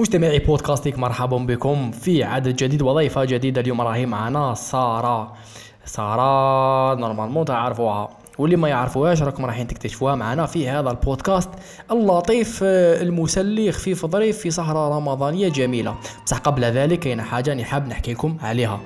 مجتمعي بودكاستيك مرحبا بكم في عدد جديد وضيفة جديدة. اليوم راهي معنا سارة. سارة نورمالمون تعرفوها. واللي ما يعرفوهاش راكم رايحين تكتشفوها معنا في هذا البودكاست اللطيف آه، المسلي خفيف ظريف في سهرة رمضانية جميلة. بصح قبل ذلك كاين حاجة اني حاب نحكي لكم عليها.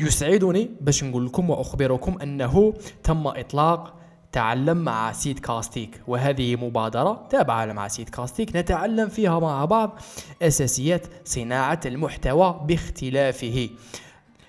يسعدني باش نقول لكم وأخبركم أنه تم إطلاق تعلم مع سيد كاستيك وهذه مبادرة تابعة مع سيد كاستيك. نتعلم فيها مع بعض أساسيات صناعة المحتوى باختلافه.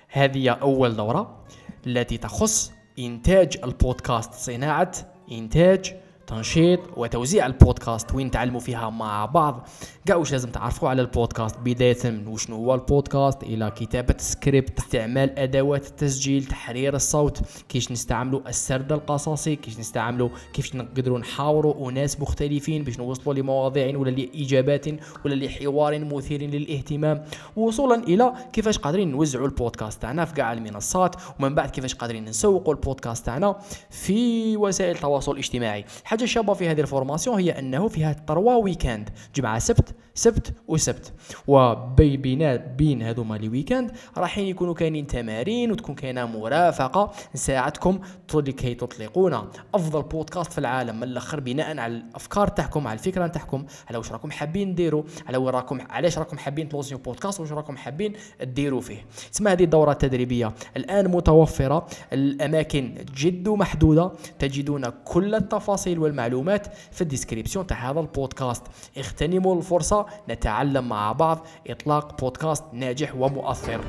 هذه أول دورة التي تخص إنتاج البودكاست صناعة إنتاج تنشيط وتوزيع البودكاست وين تعلموا فيها مع بعض. كاع واش لازم تعرفوا على البودكاست؟ بداية من وشنو هو البودكاست؟ إلى كتابة سكريبت استعمال أدوات التسجيل تحرير الصوت كيفاش نستعملوا السرد القصصي كيفاش نستعملوا كيفاش نقدروا نحاوروا أناس مختلفين باش نوصلوا لمواضيع ولا لإجابات ولا لحوار مثير للاهتمام. وصولا إلى كيفاش قادرين نوزعوا البودكاست تاعنا في كاع المنصات ومن بعد كيفاش قادرين نسوقوا البودكاست تاعنا في وسائل التواصل الاجتماعي. حاجة شابة في هذه الفورماسيون هي أنه فيها تروا ويكاند جمعة سبت سبت وسبت. وبين بين هذوما لي ويكاند راحين يكونوا كاينين تمارين وتكون كاينة مرافقة. نساعدكم لكي تطلقون أفضل بودكاست في العالم من الأخر بناء على الأفكار تاعكم على الفكرة تاعكم على واش راكم حابين ديروا على وين راكم علاش راكم حابين تلوزيو بودكاست واش راكم حابين ديروا فيه. تسمى هذه الدورة التدريبية. الآن متوفرة. الأماكن جد محدودة. تجدون كل التفاصيل والمعلومات في الديسكريبسيون تاع هذا البودكاست. اغتنموا الفرصة نتعلم مع بعض إطلاق بودكاست ناجح ومؤثر.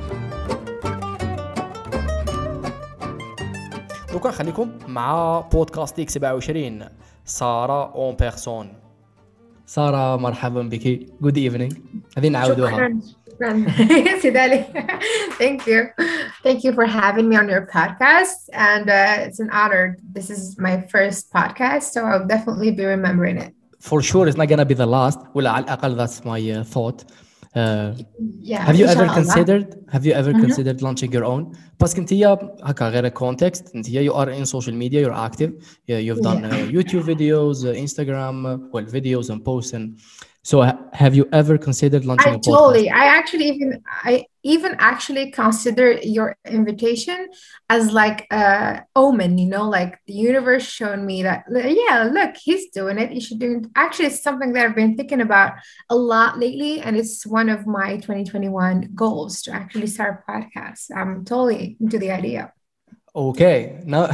دوكا نخليكم مع بودكاست 27 سارة اون بيرسون سارة مرحبا بك. جود ايفنينغ هذه نعاودوها. Sidali. Thank you. Thank you for having me on your podcast. And uh, it's an honor. This is my first podcast, so I'll definitely be remembering it. for sure it's not gonna be the last ولا على الأقل that's my uh, thought uh, Yeah. have you ever inshallah. considered have you ever Mhm. considered launching your own باسكو انت هكا غير context انت you are in social media you're active Yeah, you've done uh, YouTube videos uh, Instagram uh, well videos and posts and so have you ever considered launching I a podcast totally. I actually even I even actually consider your invitation as like a omen. You know, like the universe showing me that yeah, look, he's doing it. You should do it. Actually, it's something that I've been thinking about a lot lately, and it's one of my 2021 goals to actually start a podcast. I'm totally into the idea. اوكي نا...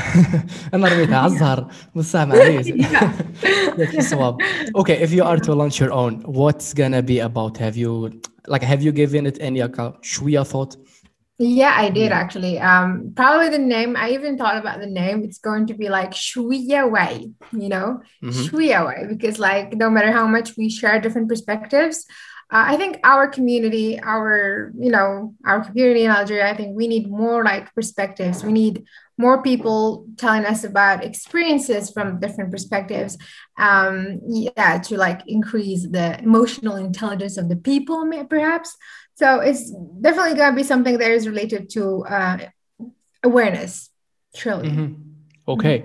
انا رميتها على الزهر بصح معليش ياك الصواب اوكي if you are to launch your own what's gonna be about have you like have you given it any هكا شويه thought Yeah, I did actually. Um, probably the name. I even thought about the name. It's going to be like Shuya Way, you know, Mhm. Shuya Way, because like no matter how much we share different perspectives, uh, I think our community, our you know, our community in Algeria, I think we need more like perspectives. We need more people telling us about experiences from different perspectives. Um, yeah, to like increase the emotional intelligence of the people, may- perhaps. So it's definitely going to be something that is related to uh, awareness, truly. Mhm. Okay,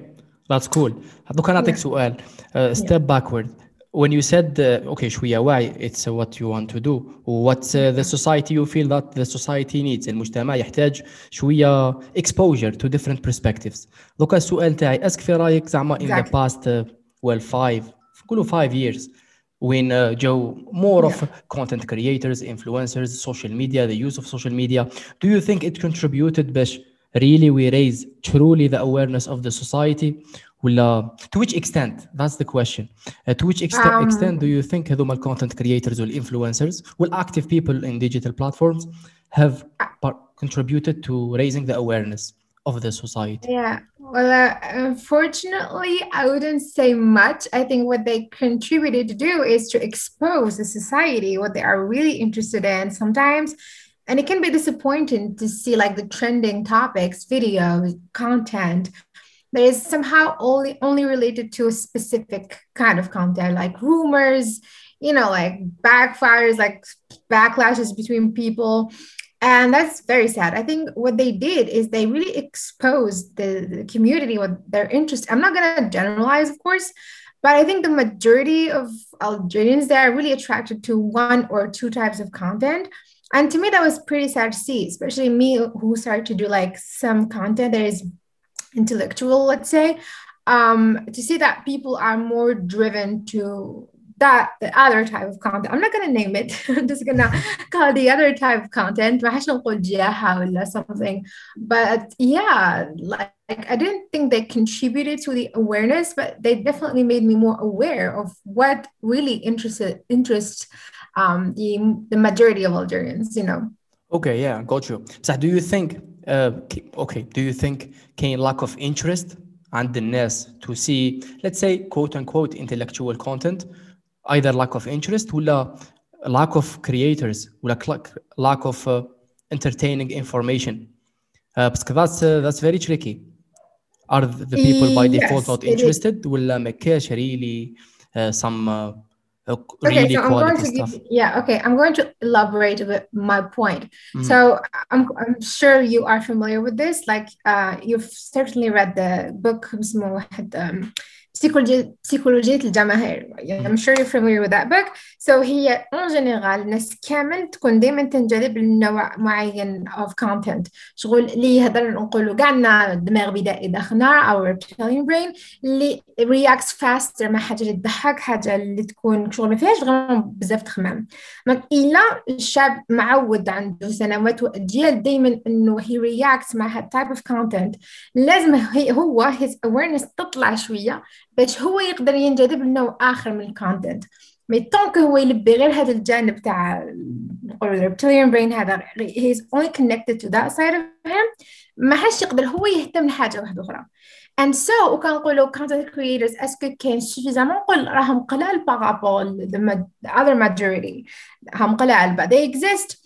that's cool. دوكا نعطيك Yeah. سؤال uh, step backward when you said uh, okay شوية why it's uh, what you want to do what uh, the society you feel that the society needs المجتمع يحتاج شوية exposure to different perspectives دوكا السؤال تاعي اسك في رايك زعما in the Exactly. past uh, well five نقولوا five years when uh, جو more of content creators influencers social media the use of social media do you think it contributed باش really we raise truly the awareness of the society ولا to which extent that's the question uh, to which extent, Um, extent do you think هذوما content creators والinfluencers والactive people in digital platforms have par- contributed to raising the awareness of the society Yeah. Well, uh, unfortunately, I wouldn't say much. I think what they contributed to do is to expose the society, what they are really interested in sometimes. And it can be disappointing to see like the trending topics, videos, content that is somehow only only related to a specific kind of content, like rumors, you know, like backfires, like backlashes between people. And that's very sad. I think what they did is they really exposed the, the community what their interest. I'm not going to generalize of course but I think the majority of Algerians they are really attracted to one or two types of content. And to me, that was pretty sad to see, especially me who started to do like some content that is intellectual, let's say, um, to see that people are more driven to that the other type of content. I'm not gonna name it. I'm just gonna call the other type of content. or something. But yeah, like I didn't think they contributed to the awareness, but they definitely made me more aware of what really interested interests um, the the majority of Algerians. You know. Okay, yeah, got you. So, do you think? Uh, okay, do you think can lack of interest عند الناس to see let's say quote unquote intellectual content either lack of interest ولا lack of creators ولا lack of uh, entertaining information uh, because that's uh, that's very tricky are the people by default yes, not interested ولا ما كاش really uh, some uh, okay, so I'm going to stuff. Give, yeah, okay. I'm going to elaborate a bit my point. Mm. So I'm, I'm sure you are familiar with this. Like uh, you've certainly read the book um, psychology الجماهير I'm sure you're familiar with that book. So هي en general الناس كامل تكون دائما تنجذب لنوع معين of content. شغل اللي يهضر نقولوا كاعنا دماغ بدائي داخلنا أو reptilian brain. اللي reacts faster مع حاجة اللي تضحك حاجة اللي تكون شغل ما فيهاش غير بزاف تخمام الا الشاب معود عنده سنوات واجيال دائما انه he reacts مع هاد type of content. لازم هو his awareness تطلع شوية باش هو يقدر ينجذب لنوع آخر من الكونتنت مي طونك هو يلبي غير هذا الجانب تاع نقولوا الريبتيليان برين هذا هي از اونلي كونكتد تو ذات سايد اوف هيم ما حش يقدر هو يهتم لحاجة واحدة أخرى. And so وكنقولوا content creators اسكو كاين سوفيزامون نقول راهم قلال بارابول the other majority. هم قلال but they exist.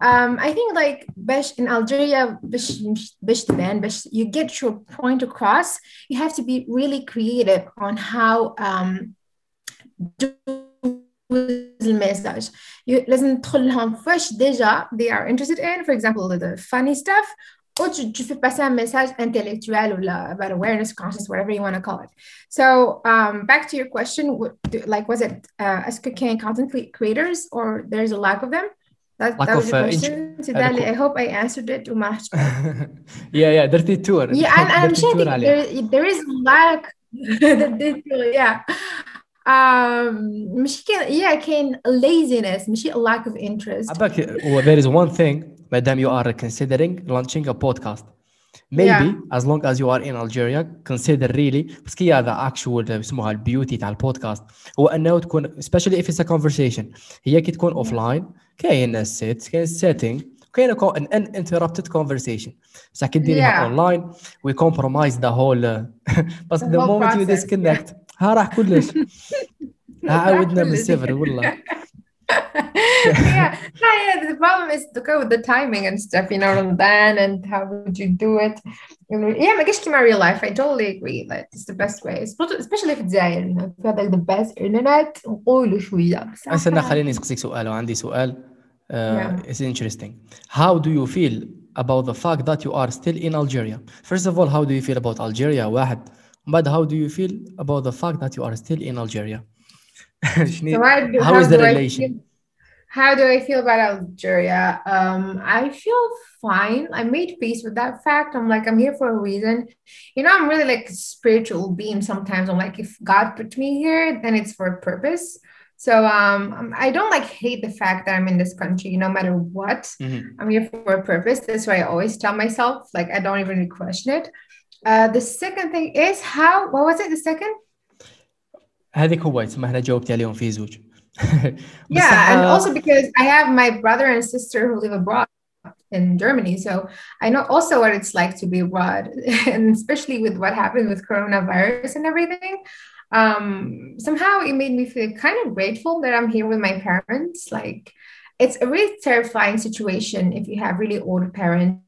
um, I think like باش in Algeria باش باش تبان باش you get your point across you have to be really creative on how um, do المساج لازم تدخل لهم فاش ديجا they are interested in for example the funny stuff ou tu, tu fais passer un message intellectuel ou la, about awareness, conscious, whatever you want to call it. So um, back to your question, like was it uh, as content creators or there's a lack of them? That, lack that was of, uh, question. Sidali, I hope I answered it too much. yeah, yeah, dirty tour. Yeah, and, and I'm sure there, there is lack. dirty tour, yeah. Um, مشكلة yeah كاين laziness ماشي a lack of interest. Back, well, there is one thing, madam, you are considering launching a podcast. maybe yeah. as long as you are in Algeria consider really بس كي هذا actual يسموها البيوتي تاع البودكاست هو انه تكون especially if it's a conversation هي كي تكون offline كاين السيت كاين السيتنج كاين an uninterrupted conversation بصح كي ديريها اونلاين we compromise the whole بس the moment you disconnect ها راح كلش ها عاودنا من الصفر والله yeah, yeah. The problem is to go with the timing and stuff, you know, and then and how would you do it? Yeah, I guess in my real life, I totally agree. Like it's the best way, especially if it's you know, if you have like the best internet, نقولوا شوية. بس أنا خليني أسألك سؤال وعندي سؤال. Uh, yeah. It's interesting. How do you feel about the fact that you are still in Algeria? First of all, how do you feel about Algeria? واحد. But how do you feel about the fact that you are still in Algeria? so I, how, how is the relation? how do I feel about Algeria? Um, I feel fine. I made peace with that fact. I'm like, I'm here for a reason. You know, I'm really like a spiritual being sometimes. I'm like, if God put me here, then it's for a purpose. So um, I don't like hate the fact that I'm in this country, no matter what. Mm-hmm. I'm here for a purpose. That's why I always tell myself, like, I don't even really question it. Uh, the second thing is how, what was it? The second? هذيك هو ما احنا جاوبتي عليهم في زوج yeah, and also because I have my brother and sister who live abroad in Germany. So I know also what it's like to be abroad, and especially with what happened with coronavirus and everything. Um, somehow it made me feel kind of grateful that I'm here with my parents. Like it's a really terrifying situation if you have really old parents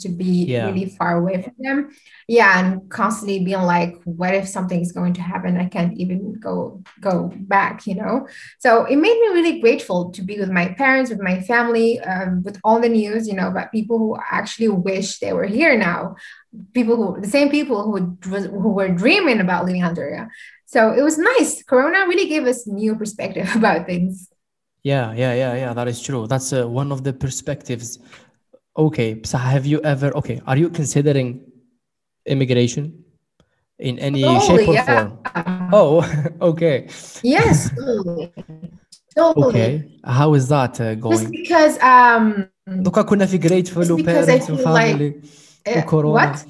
to be yeah. really far away from them. Yeah, and constantly being like, what if something is going to happen? I can't even go go back, you know. So it made me really grateful to be with my parents, with my family, um, with all the news, you know, about people who actually wish they were here now. People who the same people who who were dreaming about leaving Algeria. So it was nice. Corona really gave us new perspective about things. Yeah, yeah, yeah, yeah. That is true. That's uh, one of the perspectives. Okay, so have you ever? Okay, are you considering immigration in any totally, shape or yeah. form? Oh, okay. Yes. Totally. Okay. How is that uh, going? Just because um. Look, I couldn't have great fellow parents and family. Like, uh, what?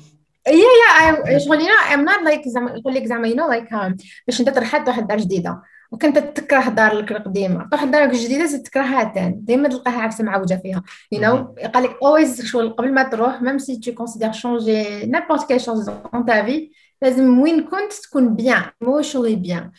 Yeah yeah I شغل know I'm not like زعما يقول لك زعما you know like um, باش انت ترحل واحد دار جديدة. وكنت تكره دارك القديمة. تروح دارك الجديدة زيد تكرهها تاني. دائما تلقاها عفسه معوجه فيها. You know قال لك always شغل قبل ما تروح ميم سي tu considères changer n'importe quelle chose dans ta vie لازم وين كنت تكون بيان emotionally بيان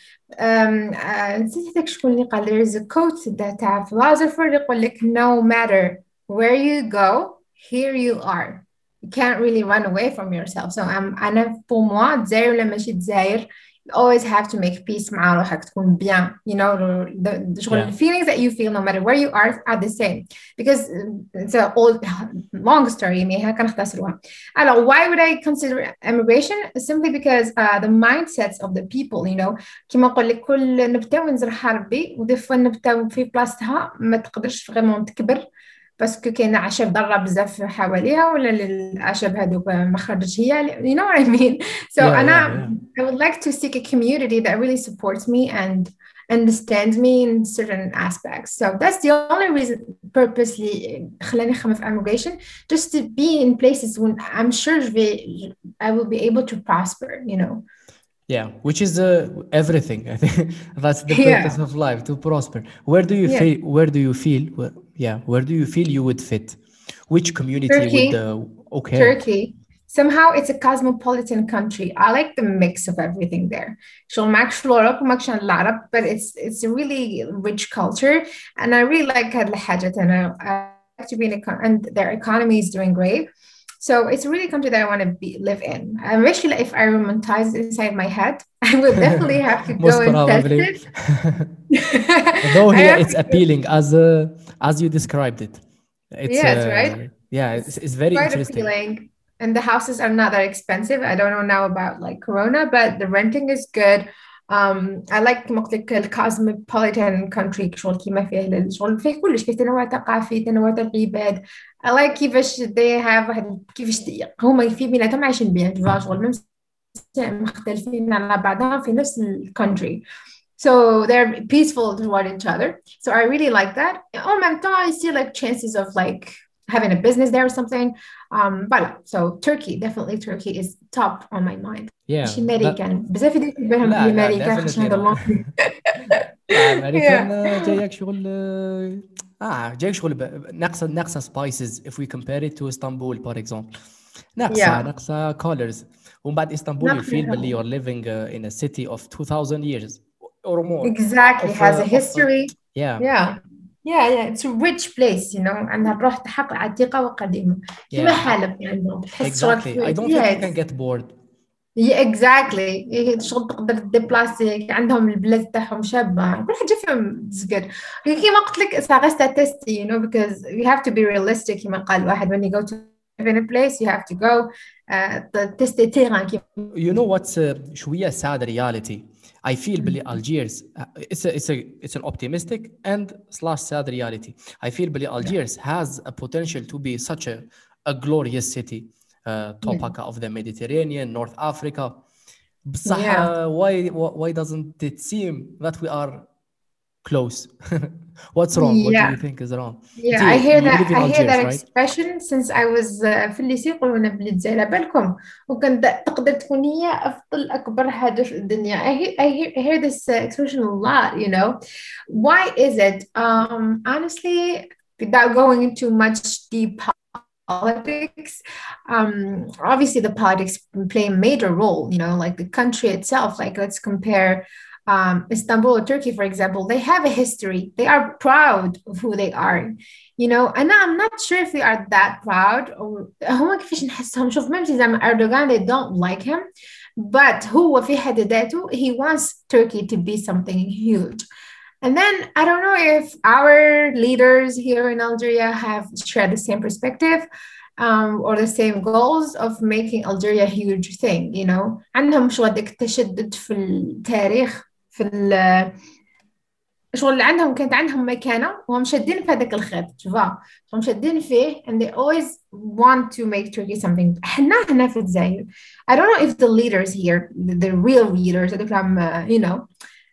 نسيت هذاك شكون اللي قال there is a quote تاع philosopher يقول لك no matter where you go here you are. you can't really run away from yourself so I'm أنا pour moi دزاير ولا ماشي دزاير always have to make peace مع روحك تكون bien you know the, the, yeah. the feelings that you feel no matter where you are are the same because it's a old long story يعني كنختصروها alors why would I consider immigration simply because uh, the mindsets of the people you know كما نقول لك كل نبته ونزرعها ربي ودي فوا نبته في بلاصتها ما تقدرش فريمون تكبر باسكو كاين اعشاب ضاره بزاف حواليها ولا الاعشاب هذوك ما خرجتش هي you know what I mean so yeah, انا yeah, yeah. I would like to seek a community that really supports me and understands me in certain aspects so that's the only reason purposely خلاني نخمم في immigration just to be in places when I'm sure I will be able to prosper you know yeah which is uh, everything i think that's the purpose yeah. of life to prosper where do you yeah. feel where do you feel where, yeah where do you feel you would fit? Which community turkey. would uh, okay. Turkey. Somehow it's a cosmopolitan country. I like the mix of everything there. So but it's it's a really rich culture and i really like and I like to be in a, and their economy is doing great so it's really a country that I want to be live in. I'm actually if I romanticize it inside my head, I would definitely have to go and test it. Though here it's appealing as uh, as you described it. It's, yes, uh, right. Yeah, it's, it's very Quite interesting. Appealing. And the houses are not that expensive. I don't know now about like Corona, but the renting is good. Um, I like كما قلت لك الكوزموبوليتان كونتري شغل كيما فيه الشغل فيه كلش فيه تنوع ثقافي تنوع العباد I like كيفاش they have واحد كيفاش هما في بيناتهم عايشين بيان شغل مختلفين على بعضهم في نفس الكونتري So they're peaceful toward each other. So I really like that. Oh my god, I see like chances of like having a business there or something. Um, but so Turkey, definitely Turkey is top on my mind. Yeah. شي امريكان بزاف يدير بهم امريكان خاص نهضر لهم امريكان جايك شغل اه جايك شغل ناقصه ناقصه سبايسز if we compare it to اسطنبول for example ناقصه ناقصه colors ومن بعد اسطنبول you feel باللي you're living uh, in a city of 2000 years or more exactly of, has a history yeah yeah yeah yeah it's a rich place you know عندها الروح تحق عتيقة وقديمة. كما حلب عندهم exactly. I don't think you can get bored. اكزاكتلي شغل تقدر ديبلاسي عندهم البلاد تاعهم شابة. كل حاجة فيهم زقر كيما قلت لك سا تيستي يو نو بيكوز يو هاف تو بي رياليستيك كيما قال واحد when you go to in a place you have to go uh, تيران you know what's uh, شوية sad reality I feel mm-hmm. Billy Algiers, uh, it's a, it's a it's an optimistic and slash sad reality. I feel Billy Algiers yeah. has a potential to be such a, a glorious city, uh, topaka mm-hmm. yeah. of the Mediterranean, North Africa. Yeah. Why why doesn't it seem that we are close? What's wrong? Yeah. What do you think is wrong? Yeah, I hear that. I hear that right? expression since I was uh, في الليسي يقولون بلاد على بالكم وكان تقدر تكون هي أفضل أكبر حاجة في الدنيا. I hear, I hear, I hear this uh, expression a lot. You know, why is it? Um, honestly, without going into much deep politics um, obviously the politics play a major role you know like the country itself like let's compare um, Istanbul or Turkey, for example, they have a history. They are proud of who they are. You know, and I'm not sure if they are that proud or هما كيفاش نحسهم شوف ميمتي زعما Erdogan they don't like him but هو في حد ذاته he wants Turkey to be something huge. And then I don't know if our leaders here in Algeria have shared the same perspective um, or the same goals of making Algeria a huge thing, you know. عندهم شو هذاك التشدد في التاريخ في ال شغل اللي عندهم كانت عندهم مكانة وهم شادين في هذاك الخيط تشوفا هم شادين فيه and they always want to make Turkey something إحنا هنا في الجزائر I don't know if the leaders here the, real leaders هذوك uh, you know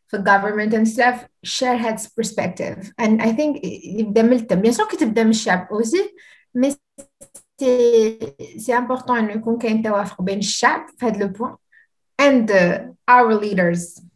في government and stuff share heads perspective and I think يبدا من التم بيان سور كتبدا من الشعب aussi mais سي important انه يكون كاين توافق بين الشعب في هذا لو بوين and uh, our leaders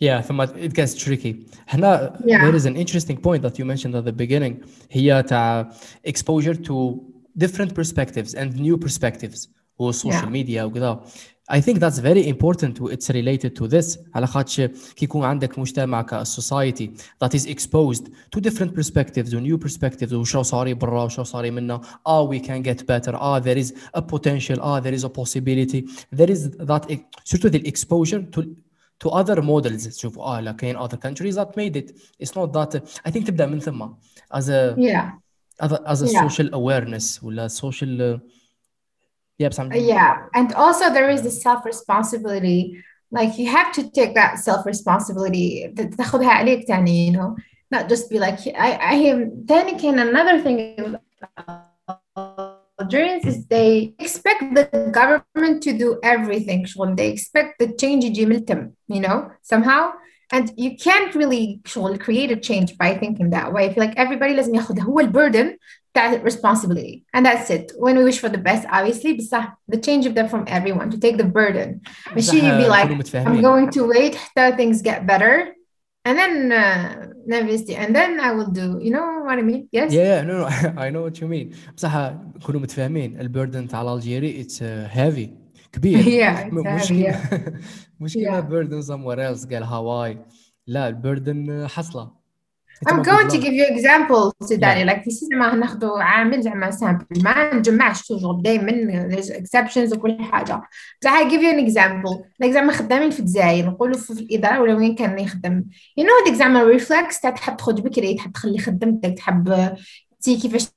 Yeah, ثم it gets tricky. هنا Yeah. there is an interesting point that you mentioned at the beginning هي تاع exposure to different perspectives and new perspectives و social Yeah. media وكذا. I think that's very important و it's related to this على خاطش كي يكون عندك مجتمع ك society that is exposed to different perspectives و new perspectives وشو صاري برا وشو صاري منا ah we can get better ah there is a potential ah there is a possibility there is that surtout the exposure to to other models تشوف اه لا كاين other countries that made it it's not that I think تبدا من ثم as a yeah as a, as a Yeah. social awareness ولا social uh, yeah بس عم yeah and also there is the self responsibility like you have to take that self responsibility تاخذها عليك تاني you know not just be like I I am تاني كان another thing Algerians is they expect the government to do everything شغل they expect the change يجي من التم you know somehow and you can't really شغل create a change by thinking that way I feel like everybody لازم ياخذ هو البردن بتاع responsibility and that's it when we wish for the best obviously بصح the change يبدا from everyone to take the burden ماشي بصح be like كونوا I'm متفاهمين going to wait حتى things get better and then uh, نفستي and then I will do you know what I mean yes yeah yeah no no I know what you mean بصح كونوا متفاهمين البردن تاع الجيري it's uh, heavy كبير yeah مش exactly كيما yeah. مش كيما. بردن somewhere else قال هاواي لا البردن حصله I'm going to give you examples سيداني Yeah. like في زعما ناخذوا عامل زعما سامبل ما نجمعش توجور دائما there's exceptions وكل حاجة. بصح I give you an example. Like زعما خدامين في الجزائر. نقولوا في الإدارة ولا وين كان يخدم. You know هذيك زعما ريفلكس تاع تحب تخرج بكري تحب تخلي خدمتك تحب تي كيفاش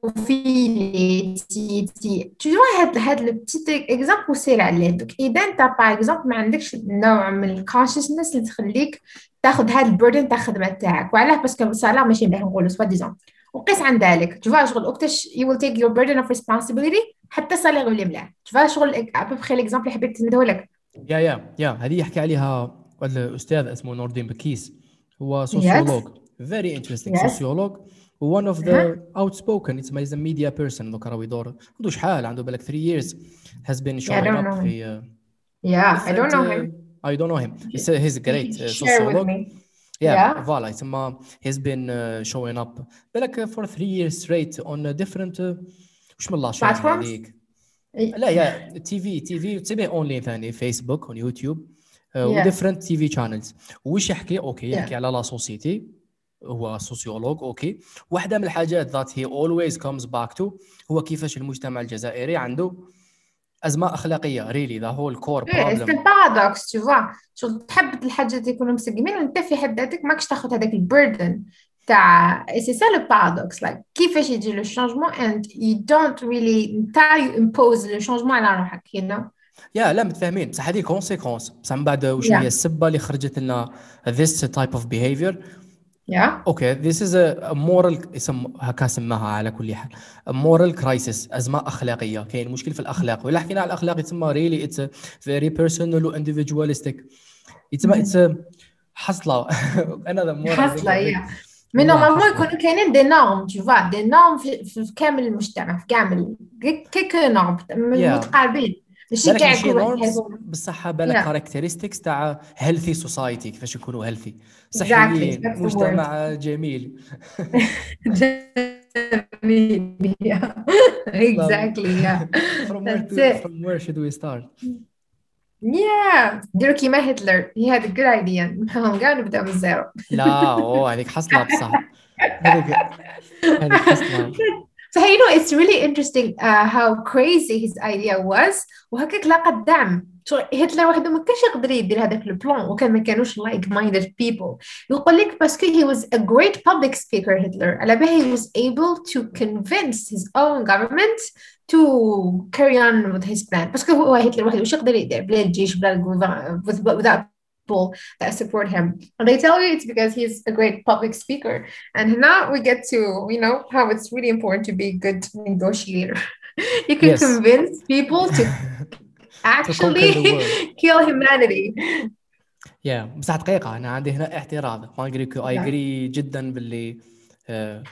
تفوفيلي تي تي tu vois هاد هاد لو بتيت اكزامبل سير عليه دوك إذا أنت باغ اكزومبل ما عندكش نوع من الكونشسنس اللي تخليك تاخذ هذا البردن تاع الخدمه تاعك. وعلاه باسكو السالار ماشي مليح نقولوا سوا ديزون. وقيس عن ذلك. تشوفا شغل وقتاش you will take your burden of responsibility حتى السالير يولي مليح. تشوفا شغل ابوبخي ليكزامبل اللي حبيت ندوه لك. يا يا يا. هذه يحكي عليها الأستاذ اسمه نور الدين بكيس. هو سوسيولوج very interesting Yes. سوسيولوج one of the outspoken. يتسمى is a media person. دوك راهو يدور. عنده شحال؟ عنده بالك 3 years. Has been showing up في yeah I don't know different, him. uh, I don't know him. He's a, he's great uh, share with sociolog. me. Yeah, Yeah. فوالا يتسمى he's been uh, showing up بالك for 3 years straight on a different uh, وش من الله شو Platforms? هذيك لا يا تي في تي في تسميه اونلاين ثاني فيسبوك اون يوتيوب وديفرنت تي في شانلز وش يحكي? أوكي يحكي على لا سوسيتي. هو سوسيولوج أوكي واحدة من الحاجات ذات هي اولويز كومز باك تو هو كيفاش المجتمع الجزائري عنده أزمة أخلاقية ريلي ذا هول كور سي بروبلم البارادوكس tu vois. شغل تحب الحاجات يكونوا مسقمين وانت في حد ذاتك ماكش تاخذ هذاك البردن تاع سي سا لو بارادوكس لايك كيفاش يجي لو شانجمون and you don't really نتاع you impose لو شانجمون على روحك you know. يا لا متفاهمين. بصح هذه كونسيكونس بصح من بعد وش. هي؟ السبة اللي خرجت لنا this type of behavior. Yeah? أوكي this is a, a moral سماها على كل حال. A moral crisis أزمة أخلاقية. كاين مشكل في الأخلاق. ولا حكينا على الاخلاق يتسمى really it's a very personal و individualistic. يتسمى it's a think حصلة of it. yeah. مي نورمالمون حصلة. يكونوا كاينين دي نورم tu vois. دي نورم في, كامل المجتمع في كامل كيك نورم متقاربين. ماشي كاع بصح بالك كاركتيرستكس تاع هيلثي سوسايتي كيفاش يكونوا هيلثي صحيين مجتمع جميل. جميل. اكزاكتلي from where should we start? يا ديرو كيما هتلر هي هذه جود ايديا نحوهم كاع نبداو من الزيرو لا أوه هذيك حصلة بصح. هذيك هذيك So you know it's really interesting uh, how crazy his idea was وهكاك لاقى الدعم شو هتلر وحده ما كانش يقدر يدير هذاك البلان وكان ما كانوش like minded people يقول لك باسكو he was a great public speaker Hitler على بالها he was able to convince his own government to carry on with his plan باسكو هو هتلر وحده واش يقدر يدير بلا الجيش بلا without people that support him. And they tell you it's because he's a great public speaker. And now we get to, you know, how it's really important to be a good negotiator. you can Yes. convince people to actually the world. kill humanity. يا بصح دقيقة أنا عندي هنا اعتراض ما أجري اي نعم. اجري جدا باللي uh,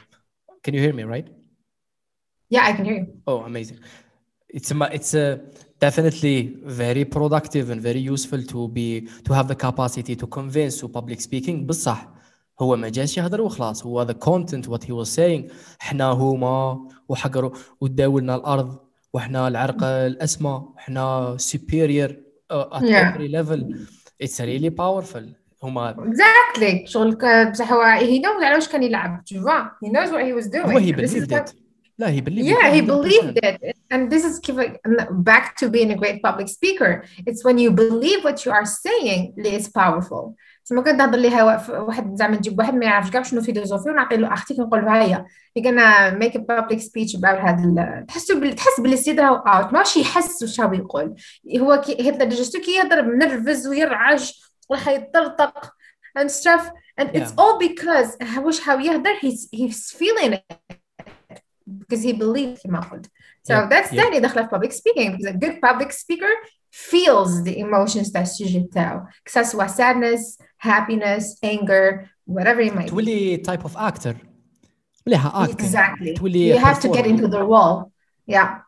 can you hear me right? Yeah, I can hear you. Oh amazing. It's a, it's a definitely very productive and very useful to be to have the capacity to convince to public speaking بصح هو ما جاش يهضر وخلاص هو the content what he was saying إحنا هما وحقروا وداولنا الأرض وإحنا العرق الاسمى إحنا superior uh, at Yeah. every level it's really powerful هما Exactly. شغل بصح هو he knows على واش كان يلعب tu vois. He knows what he was doing. هو he believed it لا هي باللي yeah he believed it. And this is back to being a great public speaker. It's when you believe what you are saying that is powerful. تسمى كنت نهضر ليها واحد زعما نجيب واحد ما يعرفش كاع شنو فيلوزوفي ونعطي له أختي كنقول له هيا هي كان ميك ا بابليك سبيتش باور هذا تحسو تحس باللي السيد راهو اوت ماشي يحس واش راهو يقول. هو هيتلر جستو كي يهضر منرفز ويرعج راح يطرطق and stuff. And yeah. it's all because واش هاو يهضر he's he's feeling it. because he believes كما قلت so Yeah, that's yeah. ثاني داخله في public speaking because a good public speaker feels the emotions تاع السوجي تاعو que ça soit sadness happiness anger whatever it might be تولي type of actor مليحة acting exactly تولي you have to get performer. into the role yeah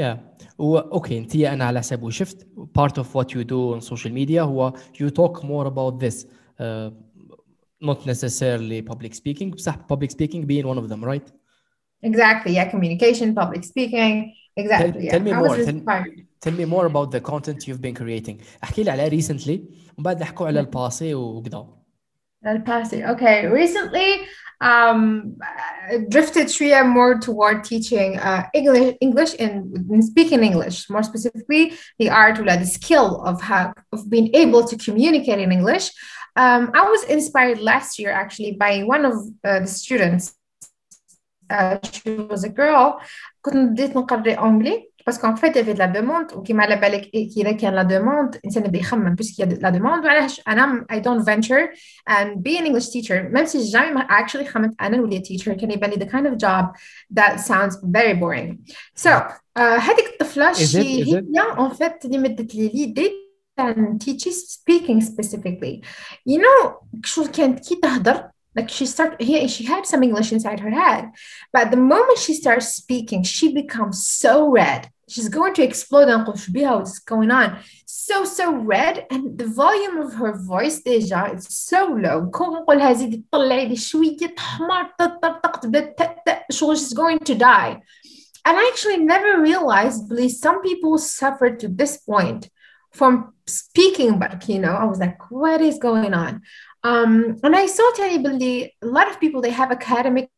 Yeah. و اوكي انت انا على حسب وشفت part of what you do on social media هو you talk more about this uh, not necessarily public speaking بصح public speaking being one of them right exactly yeah communication public speaking exactly Tell- yeah tell me I was more, tell- inspired. tell me more about the content you've been creating احكي لي على recently ومن بعد نحكوا على الباسي وكذا El Paso. Okay, recently um I drifted Shreya more toward teaching uh, English English and and speaking English, more specifically the art or the skill of how of being able to communicate in English. Um, I was inspired last year actually by one of uh, the students. Uh, she was a girl. كنت بديت نقري أنجلي باسكو ان فيت في لا دوموند وكيما على بالك كي لا كان لا دوموند الانسان يبدا يخمم باسكو لا دوموند وعلاش انا I don't venture and be an English teacher même si jamais ما actually خممت انا نولي teacher كان يبان لي the kind of job that sounds very boring so uh, هذيك الطفله Is it- شي is هي it? en fait اللي مدت لي ليدي and teaches speaking specifically you know شو كانت كي تهضر like she start he, she had some English inside her head but the moment she starts speaking she becomes so red she's going to explode نقول شو بيها what's going on so so red and the volume of her voice déjà is so low كون نقولها زيدي طلعي لي شوية حمار تطرطق تبدا تأتأ شغل she's going to die and I actually never realized believe some people suffer to this point from speaking but you know I was like what is going on um and I saw Tani Billy a lot of people they have academic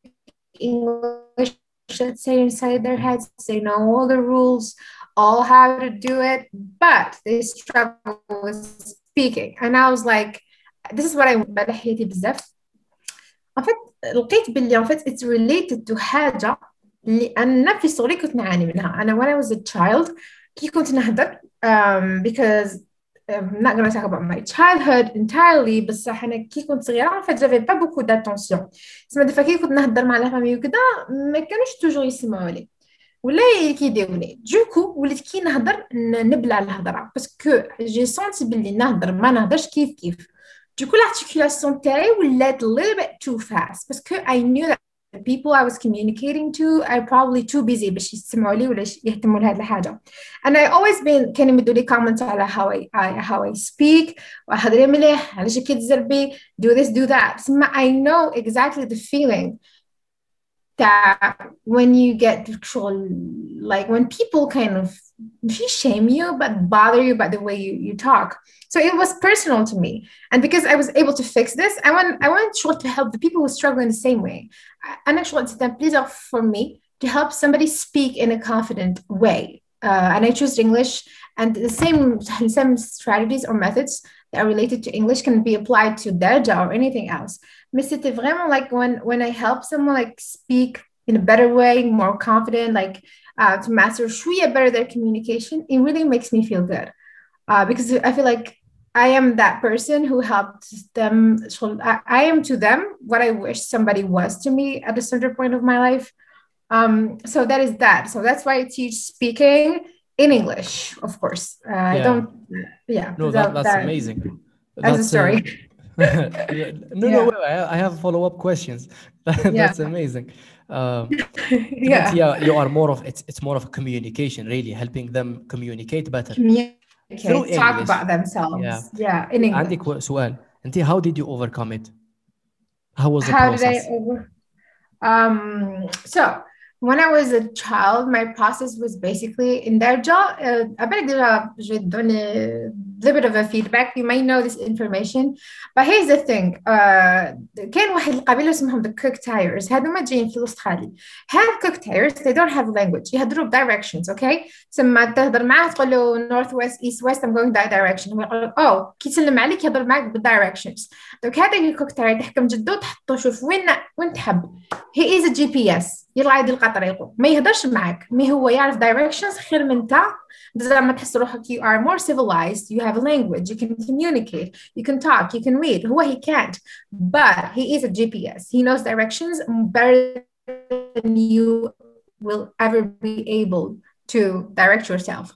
English that say inside their heads they know all the rules all how to do it but they struggle with speaking and I was like this is what I بدأ حياتي بزاف en fait لقيت باللي en fait it's related to حاجة اللي أنا في صغري كنت نعاني منها أنا when I was a child كي كنت نهضر um, because I'm not gonna talk about my childhood entirely بصح أنا كي كنت صغيرة en fait j'avais pas beaucoup d'attention تسمى دفا كي كنت نهضر مع لا فامي وكذا ما كانوش توجور يسمعوا لي ولا كيديروني دوكو وليت كي نهضر ن- نبلع الهضره باسكو جي سونتي باللي نهضر ما نهضرش كيف كيف دوكو l'articulation تاعي ولات a little bit too fast باسكو I knew that the people I was communicating to are probably too busy باش يسمعوا لي ولا يش- يهتموا لهاد الحاجه and I always been كانوا يمدوا لي comments على how I, I how I speak وهضري مليح علاش كي تزربي do this do that تسمى I know exactly the feeling that when you get actual like when people kind of shame you but bother you by the way you, you talk? So it was personal to me. And because i was able to fix this i want i want to help the people who struggle in the same way. And actually it's a pleasure for me to help somebody speak in a confident way. Uh, and i choose english and the same same strategies or methods that are related to english can be applied to job or anything else. Mais c'était vraiment like when when I help someone like speak in a better way, more confident, like uh, to master shriya better their communication it really makes me feel good. Uh, because i feel like i am that person who helped them so I, I, am to them what i wish somebody was to me at a certain point of my life. Um, so that is that. So that's why i teach speaking in english of course. Uh, yeah. i don't yeah. No that, that's that, amazing. that's, as a uh, story? Uh, no, yeah. no, I have follow up questions. That's yeah. amazing. Um, yeah. yeah, you are more of it's it's more of a communication, really helping them communicate better. Communicate, talk English. about themselves. Yeah, yeah. In English. عندك سؤال أنت how did you overcome it? How was the how process? Did I over... Um, so when I was a child, my process was basically in their job. Uh, je vais donner a little bit of a feedback. You may know this information but here's the thing. Uh, كاين واحد القبيله اسمهم the Kuuk Thaayorre. هذوما جايين في الوسط have Kuuk Thaayorre. They don't have language. يهضروا ب directions okay تسمى تهضر معاه تقول له north west east west I'm going that direction. ويقول لك oh كي يسلم عليك يهضر معاك ب directions دوك هذاك الكوك تاير تحكم جدو تحطو شوف وين وين تحب. He is a GPS يلقى يدي القطر يقول. ما يهضرش معاك. مي هو يعرف directions خير من انت زعما تحس روحك you are more civilized you have a language you can communicate you can talk you can read هو he can't but he is a GPS he knows directions better than you will ever be able to direct yourself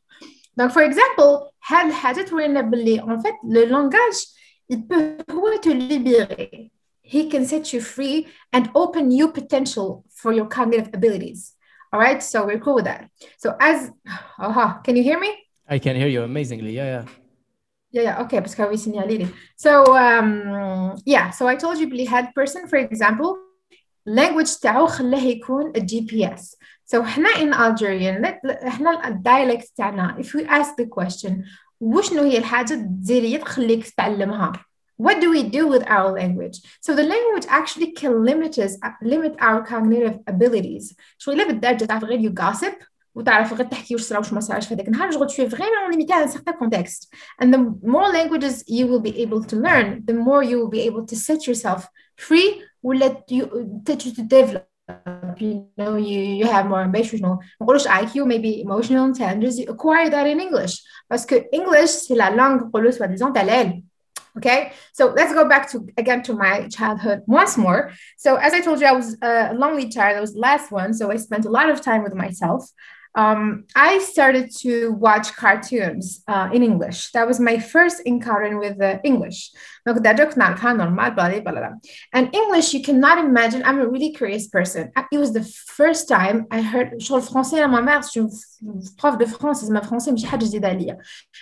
donc for example هاد الحاجة تورينا باللي en fait le langage il peut هو te libérer he can set you free and open new potential for your cognitive abilities. All right, so we're cool with that. So as, uh-huh, can you hear me? I can hear you amazingly. Yeah, yeah. Yeah, yeah. Okay, because we signalili. So um, yeah, so I told you Billy head person, for example, language تاعو خلاه يكون a GPS. So احنا in Algerian احنا الدايلكت تاعنا if we ask the question وشنو هي الحاجة الجزائرية تخليك تعلمها what do we do with our language? So the language actually can limit us, limit our cognitive abilities. شغل إلا بالدرجة تعرف غير you gossip وتعرف غير تحكي واش صرا واش ما صراش في هذاك النهار شغل tu es vraiment limité à un certain contexte. And the more languages you will be able to learn, the more you will be able to set yourself free let you teach you to develop. You know, you, you have more ambition. نقولوش IQ, maybe emotional intelligence, you acquire that in English. Parce que English, c'est la langue, نقولوا soi-disant, Okay, so let's go back to again to my childhood once more. So, as I told you, I was uh, a lonely child, I was the last one. So, I spent a lot of time with myself um, I started to watch cartoons uh, in English. That was my first encounter with uh, English. And English, you cannot imagine. I'm a really curious person. It was the first time I heard le français à ma mère, je suis prof de français, ma français مش حاجة جديدة عليا.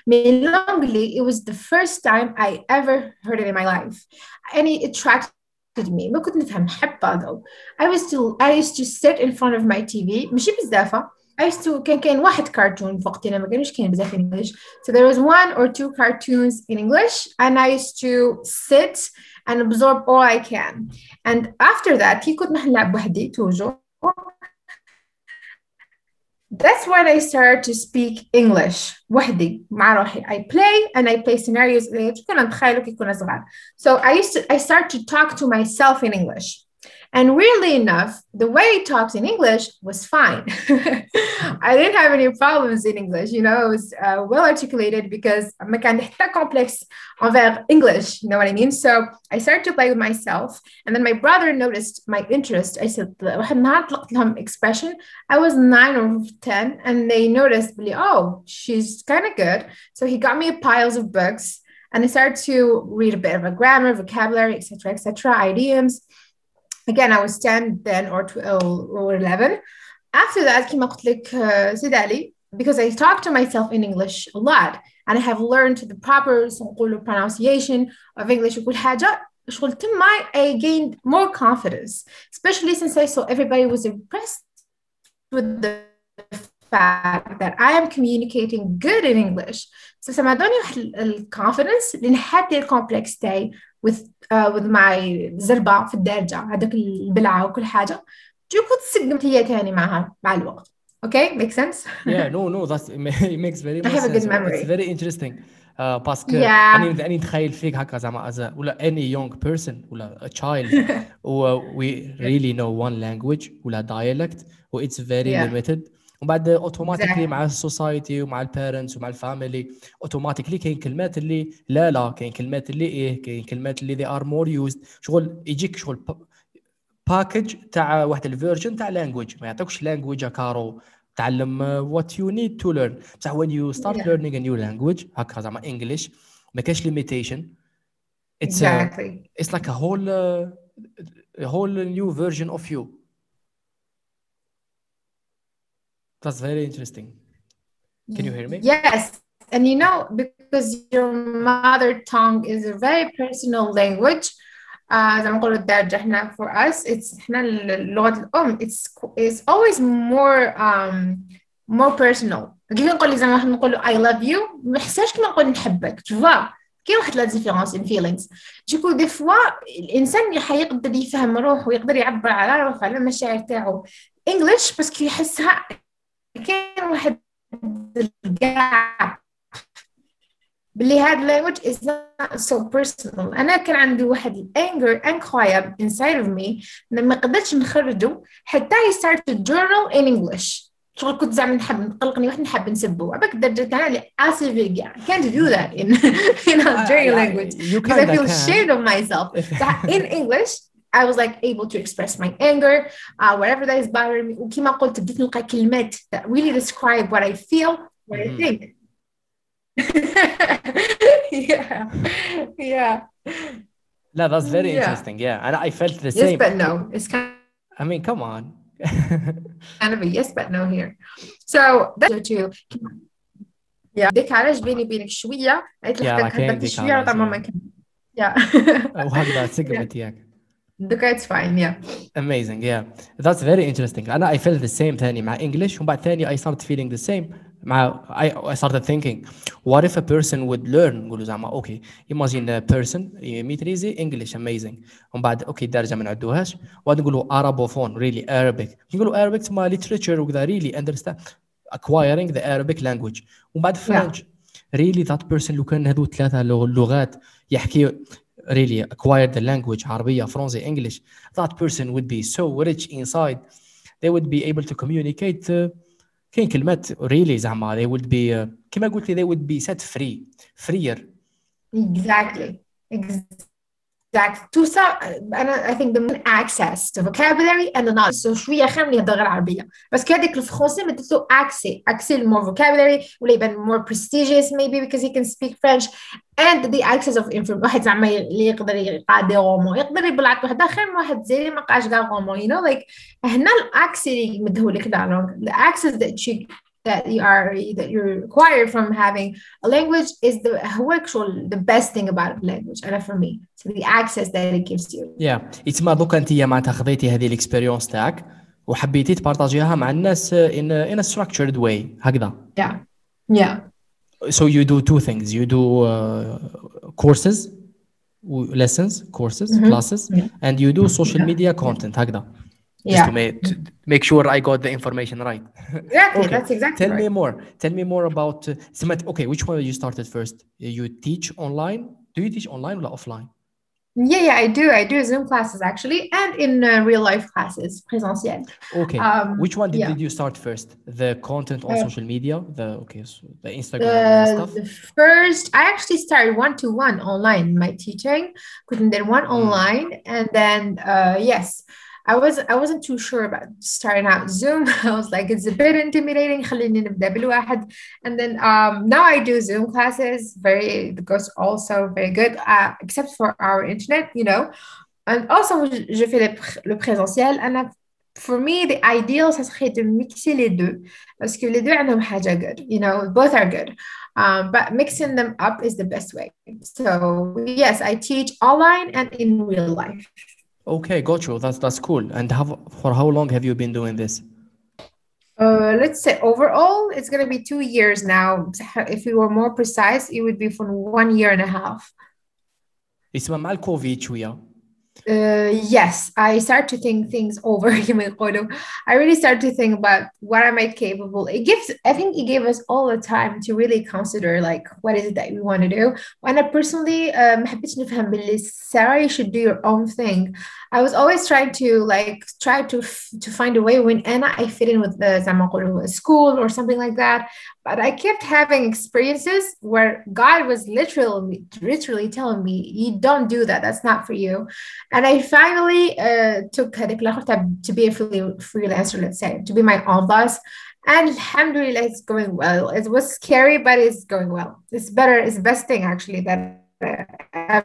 Mais l'anglais, it was the first time I ever heard it in my life. And it attracted me ما كنت نفهم حبة though. I was to I used to sit in front of my TV ماشي بزافة I used to كان كان واحد كرتون في وقتنا ما كانوش كاين بزاف in English so there was one or two cartoons in English and I used to sit and absorb all I can and after that كي كنت نلعب وحدي توجو that's when I started to speak English وحدي مع روحي I play and I play scenarios كنا نتخيلوا كي كنا صغار so I used to I start to talk to myself in English and weirdly enough, the way he talks in English was fine. I didn't have any problems in English, you know, it was uh, well articulated because I'm kind of complex envers English, you know what I mean? So I started to play with myself. And then my brother noticed my interest. I said, expression. I was nine or 10, and they noticed, oh, she's kind of good. So he got me piles of books and I started to read a bit of a grammar, vocabulary, etc., etc., idioms again I was 10 then or 12 or 11 after that كما قلت لك سيد علي because I talk to myself in English a lot and I have learned the proper pronunciation of English وكل حاجة شغل تما I gained more confidence especially since I saw everybody was impressed with the fact that I am communicating good in English so سمعوني واحد الكونفيدنس اللي نحات الكومبلكس تاعي with آه، معي زربة في الدارجة هذاك البلعة وكل حاجة. جو كنت تسقمت ليا ثاني معها مع الوقت. أوكي ميك سنس يا نو نو ذات ميكس فيري اتس فيري انتريستينغ باسكو اني اني نتخيل فيك هكا زعما از ولا اني يونغ بيرسون ولا تشايلد وي ريلي نو وان لانجويج ولا دايلكت و اتس فيري ليميتد وبعد اوتوماتيكلي. مع السوسايتي ومع البيرنتس ومع الفاميلي اوتوماتيكلي كاين كلمات اللي لا لا. كاين كلمات اللي إيه كاين كلمات اللي they are more used. شغل يجيك شغل باكج تاع واحد الفيرجن تاع لانجويج ما يعطيكش لانجويج كارو. تعلم وات يو نيد تو ليرن بصح when you start Yeah. learning a new language هكا زعما انجلش ما كاش limitation. It's a, Exactly. it's like a whole a whole new version of you. That's very interesting. Can you hear me? Yes. And you know, because your mother tongue is a very personal language, uh, زي ما نقولوا الدارجة إحنا for us, it's إحنا اللغة الأم, it's it's always more um, more personal. كيف نقول لي زعما نقولوا I love you, ما نحسهاش كيما نقول نحبك, vois. كاين واحد لا ديفيرونس ان فيلينغز دوكو دي فوا الإنسان حيقدر يفهم روحه ويقدر يعبر على روحه على المشاعر تاعو. انجلش باسكو يحسها كاين واحد الجاب باللي هاد language is not so personal انا كان عندي واحد الانجر incroyable inside of me ما قدرتش نخرجه حتى I started journal in English شغل كنت زعما نحب نقلقني واحد نحب نسبه عباك الدرجة تاعنا اللي اسفي كاع can't do that in in Algerian language you because I kinda feel can ashamed of myself صح in English I was like able to express my anger uh, whatever that is bothering me وكما قلت بديت نلقى كلمات that really describe what I feel what I Mhm. think yeah yeah لا that's very Yeah. interesting yeah and I felt the yes same but no it's kind I mean come on of a yes but no here so that's too yeah ديك علاش بيني وبينك شوية قلت Yeah, لك راه كاين هدرت ديك شوية علاش، طبعا yeah. ما كان yeah وهكذا سقمت ياك it's fine yeah amazing yeah that's very interesting أنا I felt the same ثاني مع English وبعد ثاني I started feeling the same مع I, I started thinking what if a person would learn نقولوا زعما أوكي imagine a person يميتريزي English amazing ومن بعد أوكي الدرجه ما نعدوهاش وبعد نقولوا Arabophone really Arabic نقولوا Arabic تما literature وكذا really understand acquiring the Arabic language ومن بعد French really that person لو كان هذو ثلاثة لغ- لغات يحكي really acquired the language عربية فرنسي English that person would be so rich inside they would be able to communicate uh, كاين كلمات really زعما they would be uh, كما قلت لي they would be set free freer Exactly. Exactly. To some, أنا I think the main access to vocabulary and knowledge. So شوية خير من يهضر غير العربية. بس كهذيك الفرنسي مدته accès. accès ل more vocabulary ولا يبان more prestigious maybe because he can speak French and the access of information. واحد زعما اللي يقدر يقرا دي رومون يقدر يبلعك واحد آخر من واحد زي ما قاش كاع رومون you know like هنا الأكسي اللي مدهولك لا the access that you that you are that you're required from having a language is the هو actual the best thing about a language and for me so the access that it gives you yeah يتما دوكا انت معناتها خذيتي هذه الاكسبيريونس تاعك وحبيتي تبارطاجيها مع الناس in a, in a structured way هكذا yeah yeah so you do two things you do uh, courses w- lessons courses Mhm. classes Yeah. and you do social Yeah. media content هكذا yeah. to make, to make sure I got the information right. Exactly, okay. that's exactly. Tell right. me more. Tell me more about uh, Okay, which one you started first? You teach online? Do you teach online or offline? Yeah, yeah, I do. I do Zoom classes actually, and in uh, real life classes, présentiel. Okay. Um, which one did, yeah. did, you start first? The content on uh, social media, the okay, so the Instagram stuff. The first, I actually started one to one online. My teaching, couldn't then one hmm. online, and then uh, yes, I was I wasn't too sure about starting out Zoom I was like it's a bit intimidating خليني نبدأ بالواحد and then um now I do Zoom classes very it goes also very good uh, except for our internet you know and also je je fais le, pr- le présentiel أنا for me the ideal ça serait de mixer les deux parce que les deux عندهم حاجة good you know both are good um, but mixing them up is the best way so yes I teach online and in real life Okay, got you. That's that's cool. And have for how long have you been doing this? Uh, let's say overall, it's gonna be two years now. If we were more precise, it would be for one year and a half. اسمها مع الكوفيد شوية uh, yes, I start to think things over. I really start to think about what am I capable. It gives, I think, it gave us all the time to really consider like what is it that we want to do. When I personally um, Sarah, you should do your own thing. I was always trying to like try to to find a way when Anna I fit in with the school or something like that. But I kept having experiences where God was literally literally telling me, "You don't do that. That's not for you." And I finally uh, took to be a freelancer, let's say, to be my own boss. And alhamdulillah, it's going well. It was scary, but it's going well. It's better, it's the best thing actually that uh,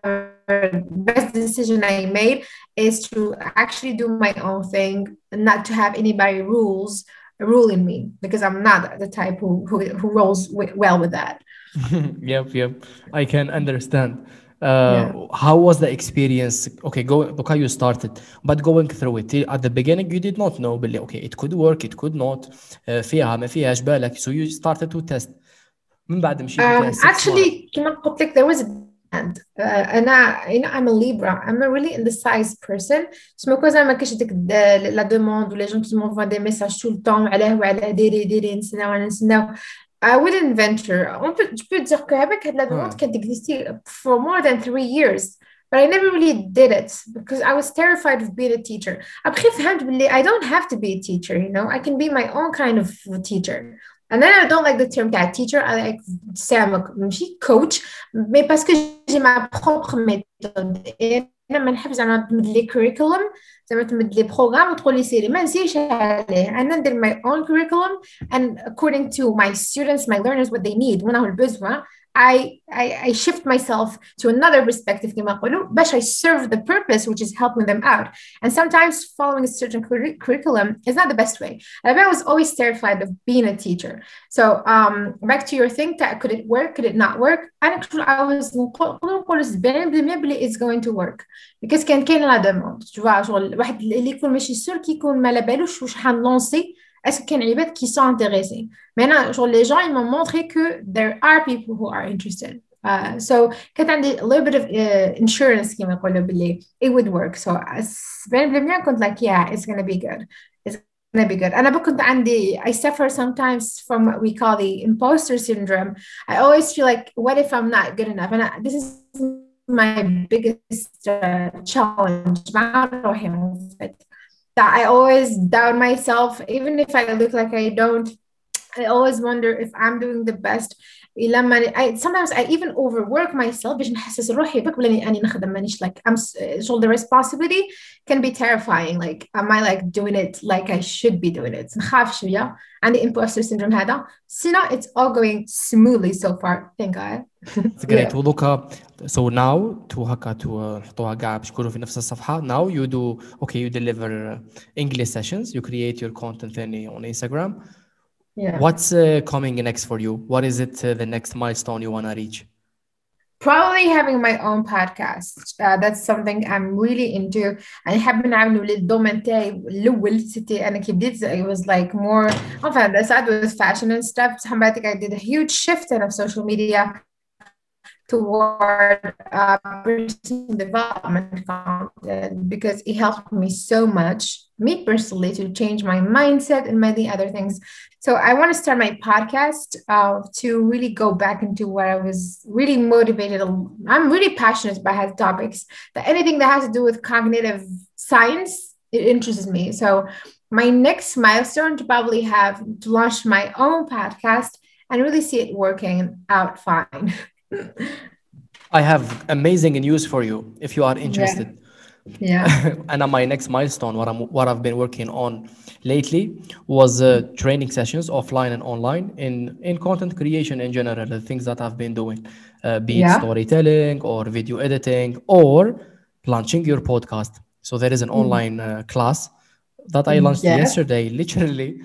best decision I made is to actually do my own thing, not to have anybody rules ruling me because I'm not the type who who, who rolls well with that. yep, yep. I can understand. Uh, yeah. How was the experience? Okay, go look how you started, but going through it at the beginning, you did not know, but okay, it could work, it could not. Uh, فيها ما فيهاش بالك, so you started to test. من بعد مشيت um, actually كما قلت لك there was a and uh, أنا you know I'm a Libra I'm a really indecisive person سما كو زعما كاش ديك لا دوموند ولا جون كي m'envoient des messages tout le temps علاه وعلى ديري ديري نسناو نسناو I wouldn't venture. On peut, je peux dire que avec la demande qui existé for more than three years, but I never really did it because I was terrified of being a teacher. Après, I don't have to be a teacher, you know. I can be my own kind of teacher. And then I don't like the term that teacher. I like Sam, coach, mais parce que j'ai ma propre méthode. Et لما نحب زعما نعتمد لي كوريكولم زعما نعتمد لي بروغرام وتقول لي سيري ما نسيش عليه انا ندير my own curriculum and according to my students my learners what they need وانا هو البزوان I, I, I shift myself to another perspective but I serve the purpose which is helping them out and sometimes following a certain cur- curriculum is not the best way and I was always terrified of being a teacher so um, back to your thing that could it work could it not work and I was it's going to work because كان كاين لا دوموند tu vois شغل واحد اللي يكون ماشي سور كي يكون ما على بالوش واش حنلونسي est-ce qu'il y a des gens qui sont intéressés maintenant genre, les gens ils m'ont montré que there are people who are interested uh, so كانت عندي a little bit of uh, insurance كما يقولوا باللي it would work so بين بالمية كنت like yeah it's gonna be good it's gonna be good أنا كنت عندي I suffer sometimes from what we call the imposter syndrome I always feel like what if I'm not good enough and I, this is my biggest uh, challenge that I always doubt myself, even if I look like I don't. I always wonder if I'm doing the best. I, sometimes I even overwork myself باش نحسس روحي بك بلاني اني نخدم مانيش like I'm so the responsibility can be terrifying like am I like doing it like I should be doing it نخاف شوية عندي imposter syndrome هذا سينا it's all going smoothly so far thank God It's great ودوكا so now to هكا to نحطوها كاع باش يكونوا في نفس الصفحة now you do okay you deliver English sessions you create your content then on Instagram yeah. What's uh, coming next for you? What is it uh, the next milestone you want to reach? Probably having my own podcast. Uh, that's something I'm really into. I have been having للدومين تاعي الاول سيتي انا كي بديت it was like more enfin aside with fashion and stuff I did a huge shift in of social media toward uh, personal development content because it helped me so much, me personally, to change my mindset and many other things. So I want to start my podcast uh, to really go back into what I was really motivated. I'm really passionate about health topics. That anything that has to do with cognitive science, it interests me. So my next milestone to probably have to launch my own podcast and really see it working out fine. I have amazing news for you if you are interested. Yeah. Yeah. and my next milestone, what I'm what I've been working on lately was uh, training sessions offline and online in in content creation in general. The things that I've been doing, uh, be yeah. it storytelling or video editing or launching your podcast. So there is an mm-hmm. online uh, class that I launched Yeah. yesterday, literally.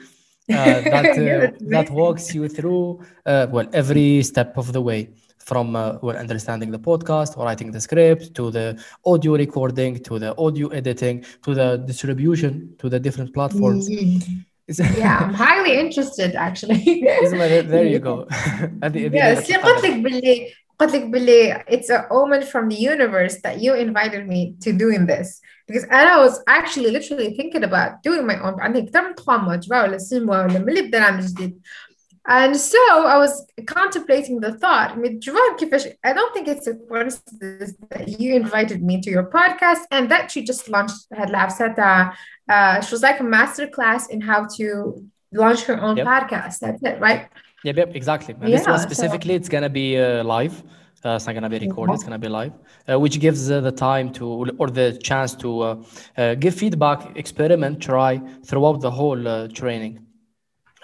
Uh, that uh, that walks you through uh, well every step of the way from uh, well understanding the podcast, writing the script, to the audio recording, to the audio editing, to the distribution, to the different platforms. It's- yeah I'm highly interested actually اسمع, there there you go. هذه- هذه yeah لك see قلت القدر. لك باللي قلت لك باللي it's a omen from the universe that you invited me to doing this because I was actually literally thinking about doing my own عندي كتير من trois mois تبع ولا six mois ولا من اللي بدنا نعمل جديد and so I was contemplating the thought. I don't think it's a coincidence that you invited me to your podcast and that you just launched Hadlab Sata. Uh, uh, she was like a master class in how to launch her own yep. podcast. That's it, right? Yep, yep, exactly. And yeah, this one specifically, so. it's going to be uh, live. Uh, it's not going to be recorded it's going to be live uh, which gives uh, the time to or the chance to uh, uh, give feedback experiment try throughout the whole training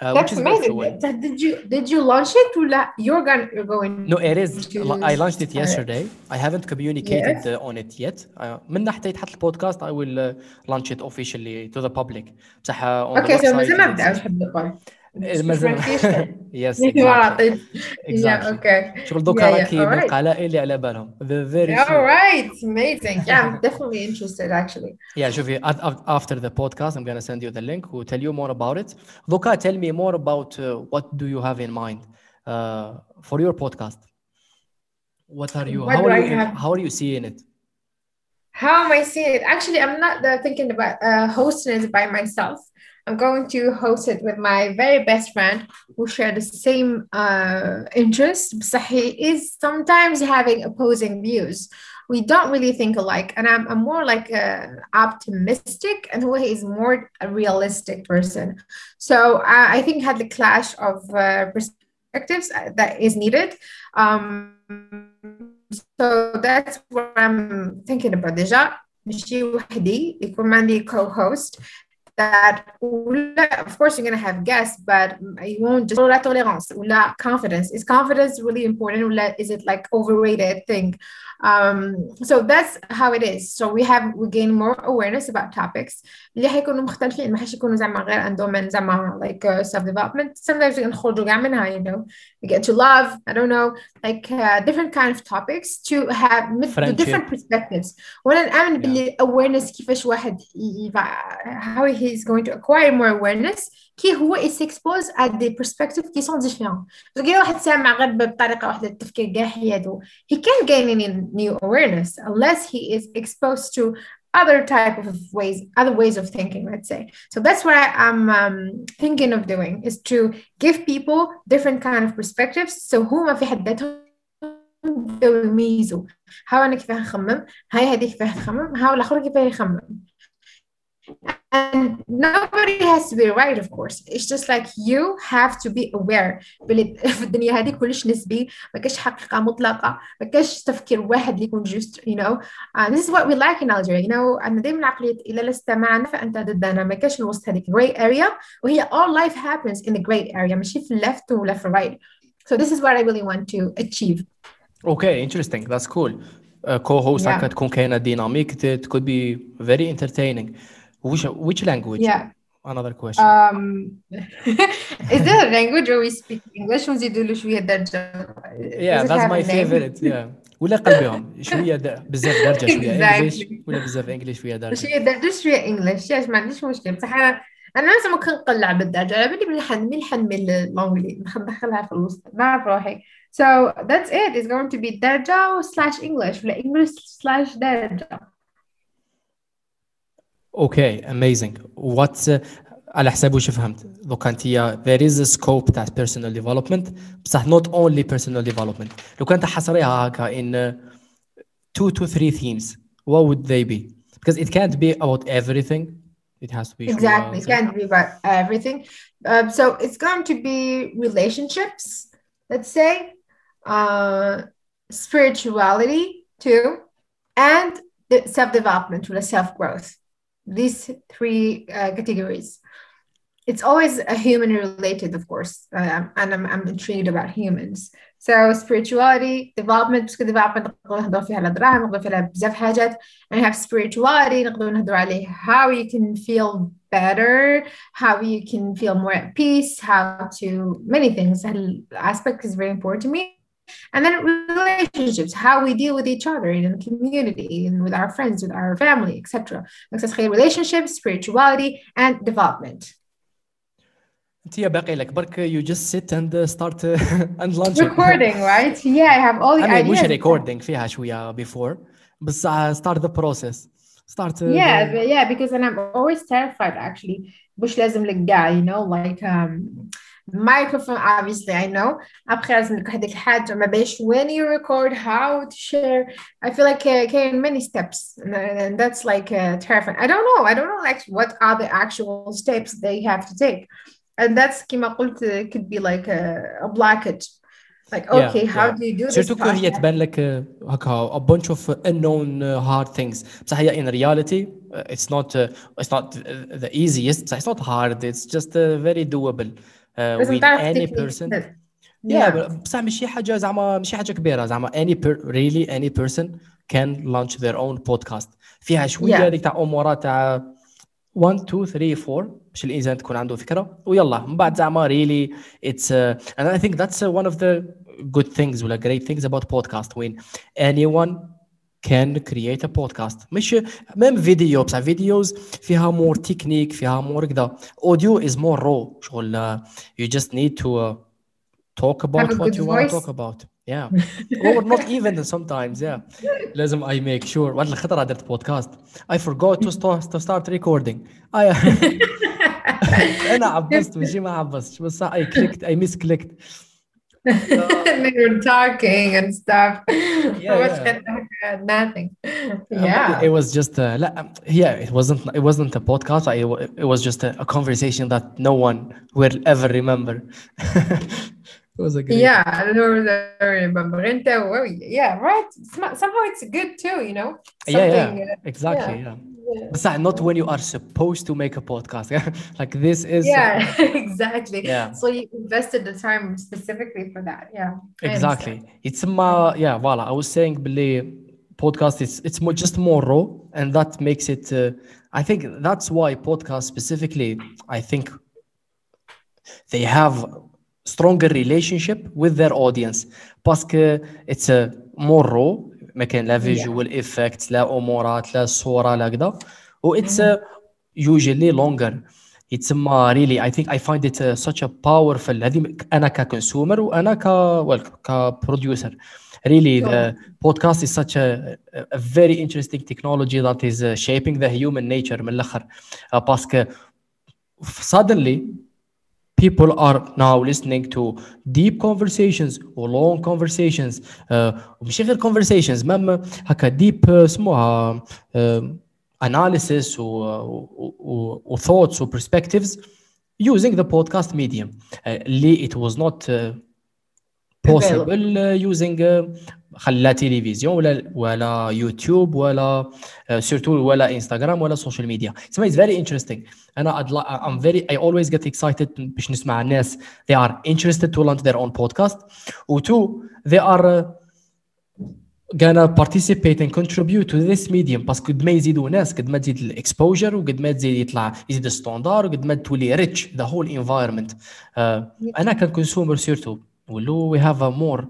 Uh, which That's is amazing. virtual. That- Did you did you launch it? ولا You're gonna you're going. No, it is. to I launched it start yesterday. I haven't communicated Yes. uh, on it yet. Uh, من ناحية يتحط البودكاست, I will uh, launch it officially to the public. بصح uh, on the Okay, so website مازال ما it's- بدأ بحب القول. إيه، مازال- Yes, ما exactly. طيب. Yeah, Exactly. okay. شغل دوكا Yeah, yeah, راكي من alright. القلائل اللي على بالهم. The very few. All right, amazing. Yeah, I'm definitely interested actually. Yeah, شوفي af- af- after the podcast I'm gonna send you the link to tell you more about it. Luca, tell me more about uh, what do you have in mind uh, for your podcast? What are you? What how do are I you? have? How are you seeing it? How am I seeing it? Actually, I'm not uh, thinking about uh, hosting it by myself. I'm going to host it with my very best friend who share the same uh, interests. But he is sometimes having opposing views. We don't really think alike, and I'm, I'm more like uh, optimistic, and he is more a realistic person. So uh, I think had the clash of uh, perspectives uh, that is needed. Um, so that's what I'm thinking about déjà ماشي وحدي يكون عندي co-host that of course you're going to have guests but you won't just la tolérance la confidence. Is confidence really important is it like overrated thing? um, so that's how it is so we have we gain more awareness about topics اللي حيكونوا مختلفين ما حيش يكونوا زعما غير عندهم من زعما like uh, self development sometimes نخرجوا كاع منها you know we get to love I don't know like uh, different kind of topics to have with the different Friendship. perspectives وانا نامن Yeah. باللي awareness كيفاش واحد ي- how he is going to acquire more awareness كي هو is exposed at the perspectives qui sont différents donc كي واحد سامع غير بطريقه واحدة التفكير كاع حياته he can't gain any new awareness unless he is exposed to other type of ways other ways of thinking let's say so that's what i'm um, thinking of doing is to give people different kind of perspectives so حد ذاتهم يبداو يميزوا هاو أنا كيفاه نخمم هاي هذه كيفاه تخمم هاو الآخر كيفاه يخمم and nobody has to be right of course it's just like you have to be aware بلي في الدنيا هذه كلش نسبي ما كاش حقيقه مطلقه ما كاش تفكير واحد اللي يكون just you know uh, this is what we like in Algeria you know عندنا دائما عقليه اذا لست معنا فانت ضدنا ما كاش الوسط هذيك gray area وهي all life happens in the gray area ماشي في left ولا في right so this is what I really want to achieve Okay, interesting. That's cool. Uh, co-host Yeah. هكا تكون كاينة ديناميك it could be very entertaining. Which which language? yeah Another question. Um, is there a language where we speak English ونزيدوا له شوية درجة؟ yeah, that's my favorite. Yeah. ولا قلبهم شوية د- بزاف شوية Exactly. انجلش ولا بزاف انجلش شوية درجة. شوية درجة شوية انجلش ياش ما عنديش مشكل بصح أنا أنا لازم كنقلع بالدرجة على بالي ملي حن ملي حنمل الأنجلي ندخلها في الوسط نعرف روحي so that's it it's going to be درجة slash English ولا English slash درجة Okay, amazing. What's uh, على حساب وش فهمت دوك انت there is a scope تاع personal development بصح not only personal development لو كانت حصريها هكا in uh, two to three themes what would they be because it can't be about everything it has to be exactly it شوية- can't be about everything um, so it's going to be relationships let's say uh, spirituality too and the self-development or self-growth these three uh, categories it's always a human related of course um, and I'm, I'm intrigued about humans so spirituality development باسكو development نقدروا نهضروا فيها على دراهم نقدروا فيها على بزاف حاجات and have spirituality نقدروا نهضروا عليه how you can feel better, how you can feel more at peace, how to many things. That aspect is very important to me. And then relationships, how we deal with each other in the community and with our friends, with our family, etc. relationships, spirituality, and development. انت باقي لك برك you just sit and start and launch recording right yeah I have all the I mean, ideas مش recording فيها شويه before بس start the process start yeah the... yeah because and I'm always terrified actually مش لازم لك guy you know like um microphone obviously I know. When you record how to share I feel like uh, كاين many steps and that's like uh, terrifying. I don't know. I don't know like what are the actual steps they have to take. And that's كما uh, could be like a, a blockage. Like okay yeah, how yeah. do you do this سيرتو هي تبان لك a bunch of uh, unknown uh, hard things. So هي in reality it's not uh, it's not the easiest. It's not hard. It's just uh, very doable. uh, with any person yeah بصح ماشي حاجه زعما ماشي حاجه كبيره زعما any per, really any person can launch their own podcast فيها شويه هذيك yeah. تاع امورات تاع 1 2 3 4 باش الانسان تكون عنده فكره ويلا من بعد زعما really it's uh, and I think that's uh, one of the good things ولا great things about podcast when anyone can create a podcast مش ميم فيديو بصح فيديوز فيها مور تكنيك فيها مور كذا audio is more raw شغل uh, you just need to uh, talk about what you want to talk about yeah or not even sometimes yeah لازم I make sure واحد الخطرة درت بودكاست I forgot to start to start recording I انا عبست ماشي ما عبستش بس I clicked I misclicked and they were talking and stuff. Yeah, yeah. nothing. Yeah, it was just uh, yeah, it wasn't it wasn't a podcast. it, it was just a, a conversation that no one will ever remember. It was a great yeah I don't remember yeah right somehow it's good too you know yeah yeah uh, exactly yeah, yeah yeah. not when you are supposed to make a podcast. Like this is yeah uh, exactly. yeah. so you invested the time specifically for that. Yeah exactly. It's my yeah voila. I was saying believe podcast it's it's more, just more raw and that makes it uh, i think that's why podcast specifically i think they have stronger relationship with their audience. Because it's a more raw ما كان لا فيجوال افكت لا أمورات لا صورة لا كذا و اتس يوجولي لونجر يتسمى ريلي اي ثينك اي فايند ات سوتش ا باورفل هذه أنا ككونسيومر وأنا ك well, كبروديوسر really the podcast is such a, a very interesting technology that is shaping the human nature من الأخر. Uh, باسكو suddenly people are now listening to deep conversations or long conversations ومش غير conversations مام هكا deep اسموها analysis و, و, و thoughts و perspectives using the podcast medium اللي it was not possible using خلا تلفزيون ولا ولا يوتيوب ولا سورتو ولا انستغرام ولا سوشيال ميديا تسمى اتس فيري انتريستينغ أنا ام فيري اي اولويز جيت اكسايتد باش نسمع الناس. They are interested to launch their own podcast. و تو they are gonna participate and contribute to this medium. باسكو قد ما يزيدوا ناس قد ما تزيد الاكسبوجر وقد ما تزيد يطلع يزيد الستاندار وقد ما تولي ريتش ذا هول انفايرمنت أنا ككونسيومر سيرتو نقولوا we have a more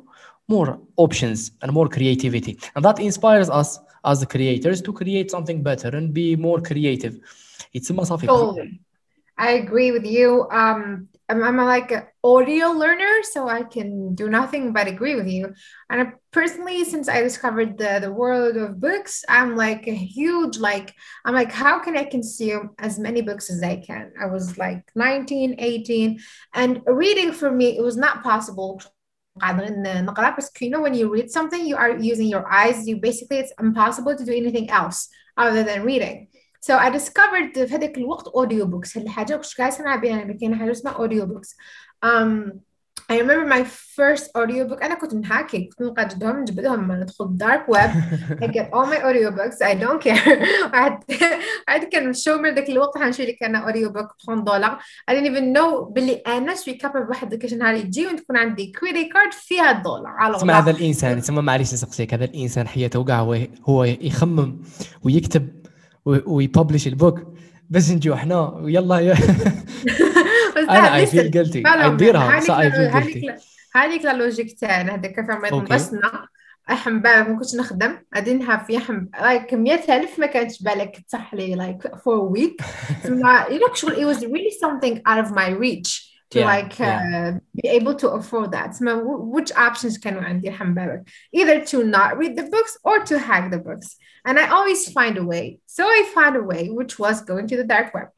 more options and more creativity and that inspires us as the creators to create something better and be more creative it's a massive totally. I agree with you um I'm, I'm like an audio learner, so I can do nothing but agree with you. And I, personally, since I discovered the, the world of books, I'm like a huge, like, I'm like, how can I consume as many books as I can? I was like 19, 18, and reading for me, it was not possible. You know, when you read something, you are using your eyes. You basically, it's impossible to do anything else other than reading. So I discovered في هذاك الوقت audio books هذه الحاجة كنت قاعدة أسمع بها كاين حاجة اسمها audio books um, I remember my first audiobook. أنا كنت نحاكي كنت نقددهم نجبدهم ندخل الدارك ويب I get all my audiobooks. I don't care. عاد كان شو من ذاك الوقت حنشري لك أنا audiobook. 30 دولار. I didn't even know باللي أنا سوي كابل بواحد ذاك النهار يجي وتكون عندي كريدي كارد فيها الدولار على تسمع هذا الإنسان. تسمى معليش نسقسيك هذا الإنسان حياته كاع هو هو يخمم ويكتب ويببلش البوك بس نجوا إحنا ويلا يا. أنا اي فيل جلتي فعلا اي ديرها هذيك صح اي فيل جلتي هذيك لا لوجيك تاعنا هذاك فما أوكي. نبسنا احم بالك ما كنتش نخدم. غادي نهاف يحم لايك 100000 ما كانتش بالك تصح لي لايك for a week. تسمى you know شغل it was really something out of my reach to Yeah, like uh, be able to afford that. wh- which options كانوا عندي؟ يحم بالك either to not read the books or to hack the books. and I always find a way so I found a way which was going to the dark web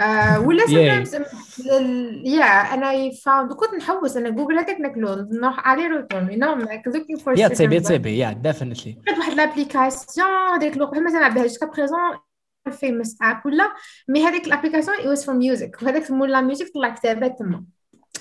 uh, ولا Yay. sometimes ال- yeah and I found كنت نحوس انا جوجل هذاك ناكلو نروح علي روتون you know I'm like looking for يا certain تصيبي books. تصيبي يا ديفينتلي لقيت واحد لابليكاسيون هذيك الوقت ما نلعب جوسكا بريزون فيموس اب ولا مي هذيك الابليكاسيون it was for music وهذاك مولا ميوزك طلع كتابات تما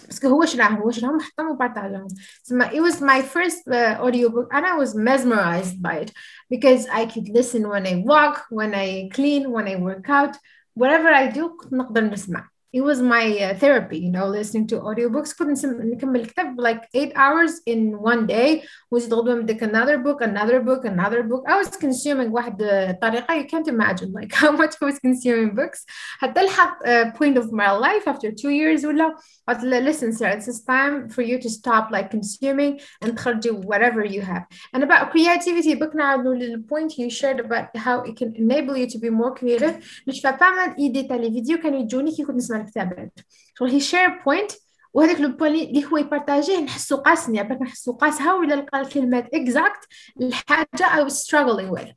باسكو هو شراهم هو شراهم حطهم وبارطاجاهم تسمى it was my first uh, audiobook and I was mesmerized by it because I could listen when I walk when I clean when I work out whatever I do كنت نقدر نسمع it was my uh, therapy you know listening to audiobooks كنت نسم- نكمل الكتاب like eight hours in one day وزيد غدوة نبدأ another book another book another book I was consuming واحد uh, طريقة you can't imagine like how much I was consuming books حتى لحق uh, point of my life after two years ولا قلت له listen sir it's time for you to stop like consuming and تخرجي whatever you have and about creativity book نعاودوا للpoint you shared about how it can enable you to be more creative مش فا pas mal idées تاع لي فيديو كانوا يجوني كي كنت نسمع الكتابات شغل he share point وهذاك لو بوان اللي هو يبارطاجيه نحسو قاسني عباك نحسو قاسها ولا لقى الكلمات exact الحاجة I was struggling with.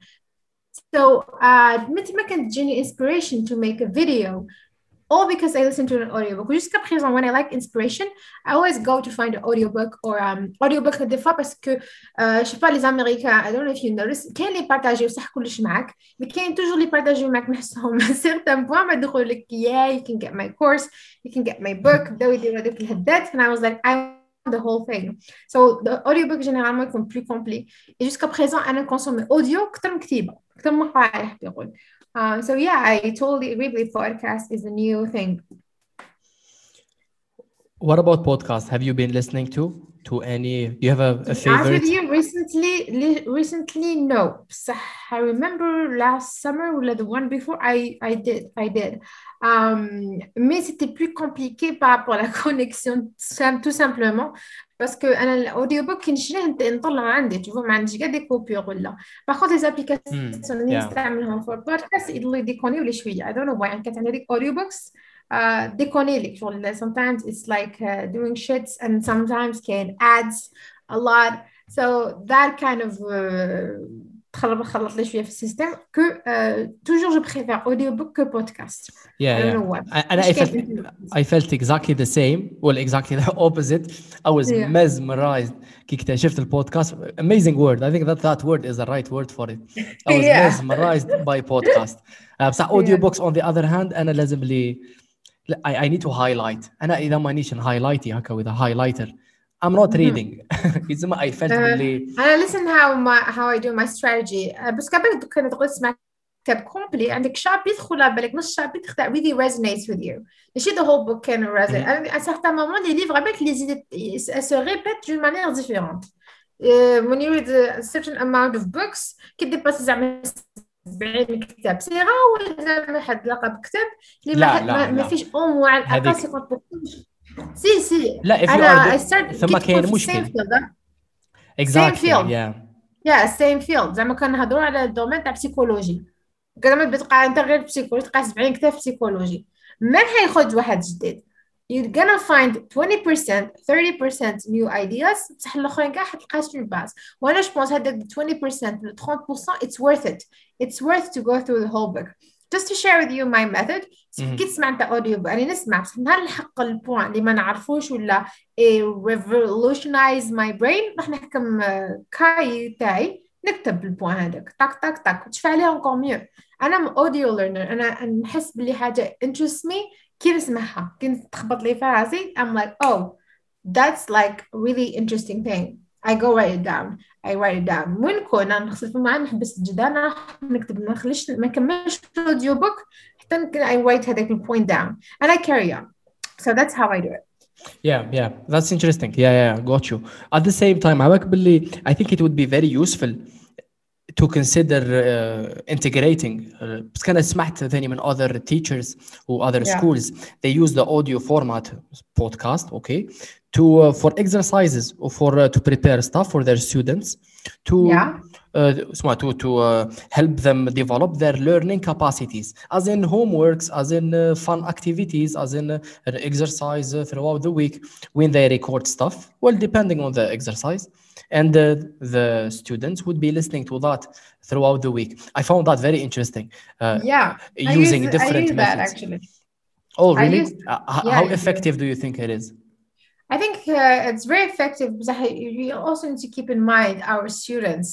So uh, متى ما كانت تجيني inspiration to make a video all because I listen to an audiobook. Jusqu'à présent, when I like inspiration, I always go to find an audiobook or um, audiobook des fois parce que euh, je sais pas les Américains, I don't know if you notice, كاين اللي يبارطاجيو وصح كلش معاك mais كاين توجور اللي يبارطاجيو معاك نحسهم certain point ما يدخلوا لك yeah you can get my course you can get my book بداو يديروا هذوك الهدات and I was like I want the whole thing so the audiobook généralement يكون plus complet et jusqu'à présent أنا consomme audio أكثر من كتيبة أكثر من قراءة uh, so yeah, I totally agree with podcast is a new thing. What about podcasts? Have you been listening to to any? Do you have a, a favorite? With you recently, recently no. I remember last summer, or the one before, I I did I did. Euh, mais c'était plus compliqué par rapport à la connexion, tout simplement. Parce que euh, l'audiobook, tu vois, il y a des coupures. Par contre, les applications mm, yeah. pour le podcast, ils les déconnent les chouilles. I don't know why. Quand on a des audiobooks, uh, déconnent Sometimes it's like uh, doing shits and sometimes can ads a lot. So that kind of... Euh, تخرب لي شوية في السيستم كو توجور جو بريفير اوديو بوك كو بودكاست أنا اي فيلت اكزاكتلي ذا سيم ولا اكزاكتلي ذا اوبوزيت اي واز ميزمرايزد كي اكتشفت البودكاست اميزنج وورد اي ثينك ذات ذات وورد از ذا رايت وورد فور ات اي واز ميزمرايزد باي بودكاست بصح اوديو بوكس اون ذا اذر هاند أنا لازم لي I, I need to highlight. أنا اذا مانيش نهايلايتي هكا with a highlighter. I'm not reading يسمى I felt Uh, باللي أنا listen how my how I do my strategy uh, بس قبل كنت تقول تسمع كتاب كومبلي عندك شابيتر خلا بالك نص شابيتر that really resonates with you ماشي the whole book can resonate Mhm. à certain moment les livres بالك les idées se répètent d'une manière différente uh, when you read a certain amount of books كي ديباس زعما 70 كتاب سيرة ولا زعما حد لقى بكتاب اللي ما. فيش أو موان هذيك- أقل 50% سي سي لا if أنا start ثم كاين مشكل. field. yeah. يا سيم فيلد زعما كنهضروا على الدومين تاع بسيكولوجي زعما بتلقى انت غير بسيكولوجي تلقى 70 كتاب بسيكولوجي ما حيخرج واحد جديد؟ You're gonna find 20% 30% new ideas. بصح الأخرين كاع حتلقى شنو باس وأنا جو بونس هذاك 20% ل 30% it's worth it. It's worth to go through the whole book. just to share with you my method Mhm. كي تسمع انت اوديو بوك انا نسمع بصح نهار نحق البوان اللي ما نعرفوش ولا إيه revolutionize my brain راح نحكم آه، كاي تاعي نكتب البوان هذاك تاك تاك تاك تشفع عليها encore ميو انا اوديو ليرنر انا نحس بلي حاجه interests me كي نسمعها كي تخبط لي في راسي I'm like oh that's like really interesting thing I go write it down I write it down وين كون انا نغسل في معاه نحبس الجدار نروح نكتب ما نخليش ما نكملش الاوديو بوك حتى نك- I write هذاك البوينت down and I carry on so that's how I do it Yeah, yeah, that's interesting. Yeah, yeah, got you. At the same time, عباك باللي I think it would be very useful to consider uh, integrating uh, بس كان سمعت ثاني من other teachers or other Yeah. schools they use the audio format podcast okay to uh, for exercises or for uh, to prepare stuff for their students to Yeah. uh, اسمها to to uh, help them develop their learning capacities as in homeworks as in uh, fun activities as in uh, an exercise uh, throughout the week when they record stuff well depending on the exercise and uh, the students would be listening to that throughout the week i found that very interesting uh, Yeah. I using use, different I use that methods actually. oh I really used- Uh, h- yeah, how I do. effective do you think it is I think uh, it's very effective because I, you also need to keep in mind our students,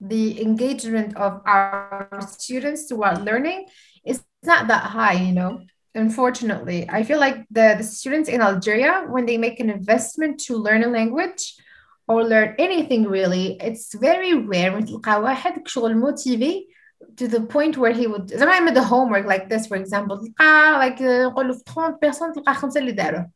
the engagement of our students toward learning is not that high, you know. Unfortunately, I feel like the, the students in Algeria, when they make an investment to learn a language or learn anything really, it's very rare when تلقى واحد شغل motivé to the point where he would زعما يعمل the homework like this for example تلقى like نقول له في 30 بيرسون تلقى خمسة اللي داروه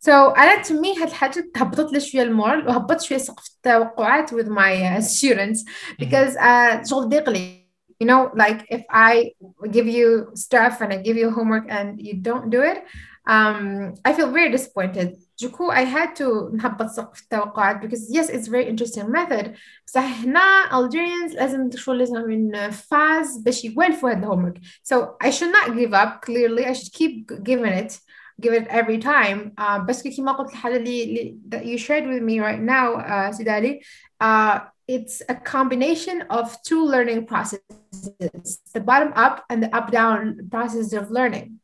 So أنا to me هاد الحاجة هبطت لي شوية المورال وهبطت شوية سقف التوقعات with my uh, students because uh, شغل ضيق لي you know like if I give you stuff and I give you homework and you don't do it um, I feel very disappointed جوكو I had to نهبط سقف التوقعات because yes it's very interesting method بصح هنا Algerians لازم شغل لازم من فاز باش يوالفوا هاد الهومورك so I should not give up clearly I should keep giving it give it every time uh, بس كيما قلت الحاجة اللي, اللي that you shared with me right now uh, سيدالي uh, it's a combination of two learning processes the bottom up and the up down process of learning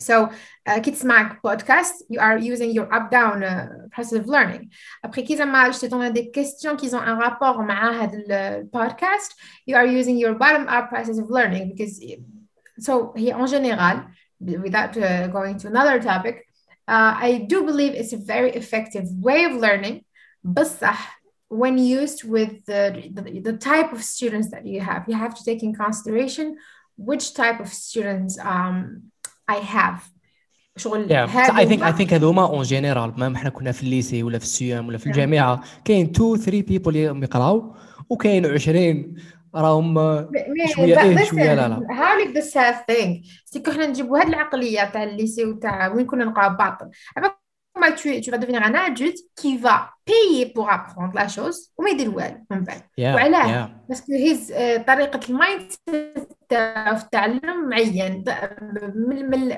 so uh, كي تسمع podcast you are using your up down uh, process of learning après كي زعما je te donne des questions qui ont un rapport مع هذا ال- podcast you are using your bottom up process of learning because so here en général without uh, going to another topic uh, I do believe it's a very effective way of learning بصح when used with the, the, the type of students that you have you have to take in consideration which type of students um, I have شغل Yeah, so I هادو think I هما- think هذوما اون جينيرال ما احنا كنا في الليسي ولا في السيام ولا في Yeah. الجامعه كاين 2 3 بيبل يقراو وكاين 20 راهم إيه، listen, شوية لا لا. like the sad thing. سي إحنا نجيبوا هاد العقلية تاع الليسي وتاع وين كنا نقراو باطل. ما tu, tu vas devenir un adulte qui va payer pour apprendre la chose وما يدير والو من بعد. Yeah, وعلاه؟ yeah. باسكو هيز آه، طريقة المايند تاعو في التعلم معين. من من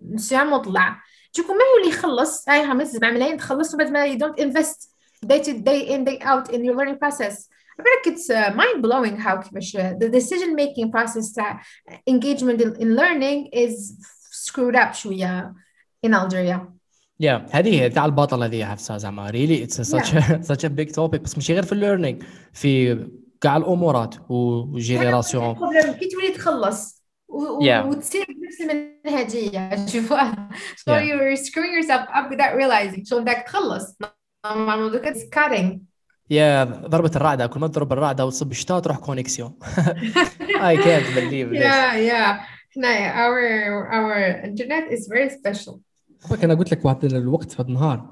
من مطلع. تشوفوا ما هو اللي يخلص؟ هاي خمس سبع ملايين تخلص وبعد ما you don't invest day to day in day out in your learning process. I feel like it's uh, mind blowing how كيفاش uh, the decision making process تاع engagement in, in learning is screwed up شوية in Algeria Yeah, هذه هي تاع البطل هذه حفصه زعما really it's a such a, such a big topic بس ماشي غير في الليرنينج في كاع الامورات وجينيراسيون البروبليم كي تولي تخلص و- و- Yeah. وتصير بنفس المنهجية شوفوا so Yeah. you're screwing yourself up without realizing شو بدك تخلص normal look it's cutting يا ضربة الرعدة كل ما تضرب الرعدة وتصب الشتاء تروح كونيكسيون I can't believe this yeah yeah حنايا our our internet is very special فك انا قلت لك واحد الوقت في النهار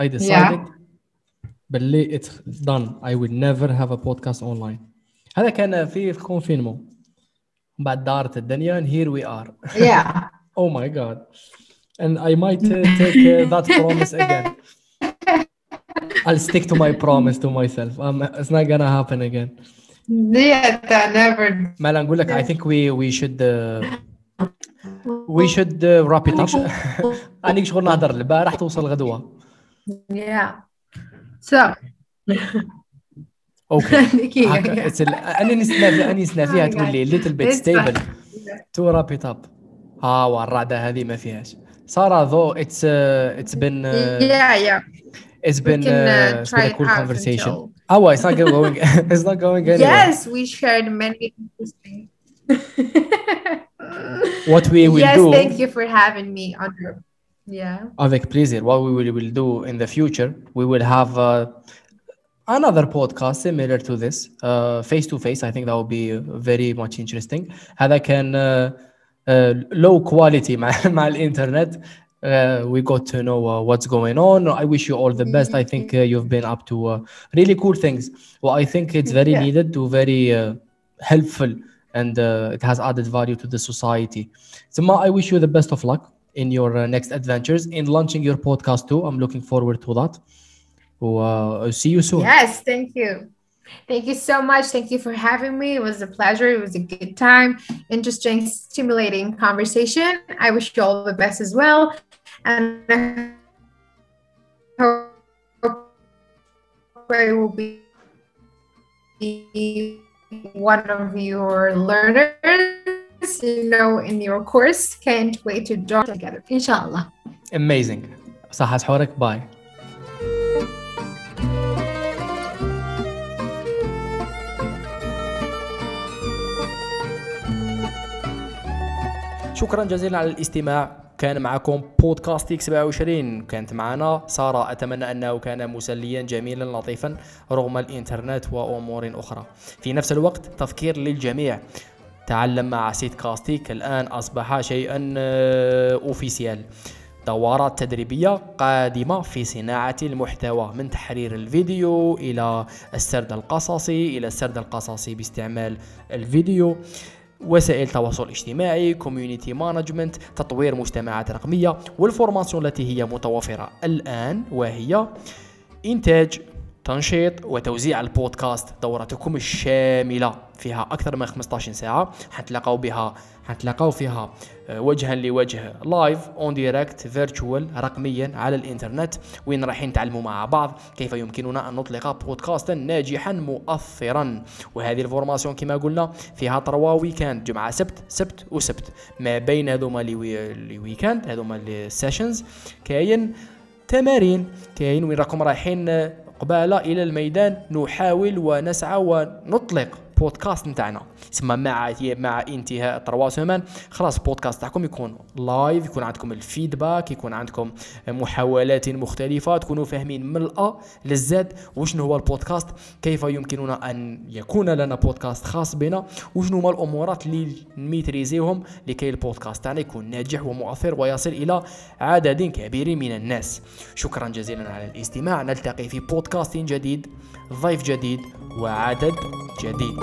I decided باللي it's done I will never have a podcast online هذا كان في كونفينمون بعد دارت الدنيا and here we are yeah oh my god and I might uh, take uh, that promise again I'll stick to my promise to myself um, it's not gonna happen again yeah that never لا نقول لك I think we we should uh, we should uh, wrap it up أنا شغل نهضر البارح توصل غدوة yeah so أوكي اني نسنا اني نسنا فيها Oh تقول لي little bit stable to wrap it up ها والرعدة هذه ما فيهاش سارة though it's uh, it's been uh, yeah yeah it's been can, uh, uh, it's been try a it cool out conversation until- oh it's not going it's not going anywhere Yes, we shared many interesting. what we will yes, do thank you for having me on your. Yeah. avec plaisir what we will, will do in the future we will have uh, another podcast similar to this uh, face to face I think that will be very much interesting هذا كان uh, uh, low quality مع مع الانترنت uh, we got to know uh, what's going on I wish you all the best I think uh, you've been up to uh, really cool things well I think it's very Yeah. needed to very uh, helpful and uh, it has added value to the society. Sima, I wish you the best of luck in your uh, next adventures in launching your podcast too. I'm looking forward to that. Uh, see you soon. Yes, thank you. Thank you so much. Thank you for having me. It was a pleasure. It was a good time. Interesting, stimulating conversation. I wish you all the best as well And I hope I will be one of your learners, you know, in your course. Can't wait to join together. Inshallah. Amazing. صحة حورك باي. شكرا جزيلا على الاستماع كان معكم بودكاستيك 27 كانت معنا سارة أتمنى أنه كان مسليا جميلا لطيفا رغم الإنترنت وأمور أخرى. في نفس الوقت تذكير للجميع. تعلم مع سيت كاستيك. الآن أصبح شيئا أوفيسيال دورات تدريبية قادمة في صناعة المحتوى من تحرير الفيديو إلى السرد القصصي إلى السرد القصصي باستعمال الفيديو. وسائل التواصل الاجتماعي كوميونيتي مانجمنت تطوير مجتمعات رقمية والفورماسيون التي هي متوفرة الآن وهي إنتاج تنشيط وتوزيع البودكاست دورتكم الشاملة فيها أكثر من 15 ساعة. حتلاقوا بها حتلاقوا فيها آه، وجها لوجه لايف اون دايركت فيرتشوال رقميا على الإنترنت. وين رايحين نتعلموا مع بعض؟ كيف يمكننا أن نطلق بودكاستا ناجحا مؤثرا؟ وهذه الفورماسيون كما قلنا فيها تروا ويكاند جمعة سبت سبت وسبت. ما بين هذوما لي ويكاند هذوما السيشنز كاين تمارين. كاين وين راكم رايحين قبالة إلى الميدان نحاول ونسعى ونطلق. بودكاست نتاعنا. ثم مع مع انتهاء تروا سومان خلاص البودكاست تاعكم يكون لايف يكون عندكم الفيدباك يكون عندكم محاولات مختلفة تكونوا فاهمين من الأ للزد وشنو هو البودكاست كيف يمكننا أن يكون لنا بودكاست خاص بنا وشنو هما الأمورات اللي نميتريزيهم لكي البودكاست تاعنا يكون ناجح ومؤثر ويصل إلى عدد كبير من الناس. شكرا جزيلا على الاستماع. نلتقي في بودكاست جديد. ضيف جديد وعدد جديد.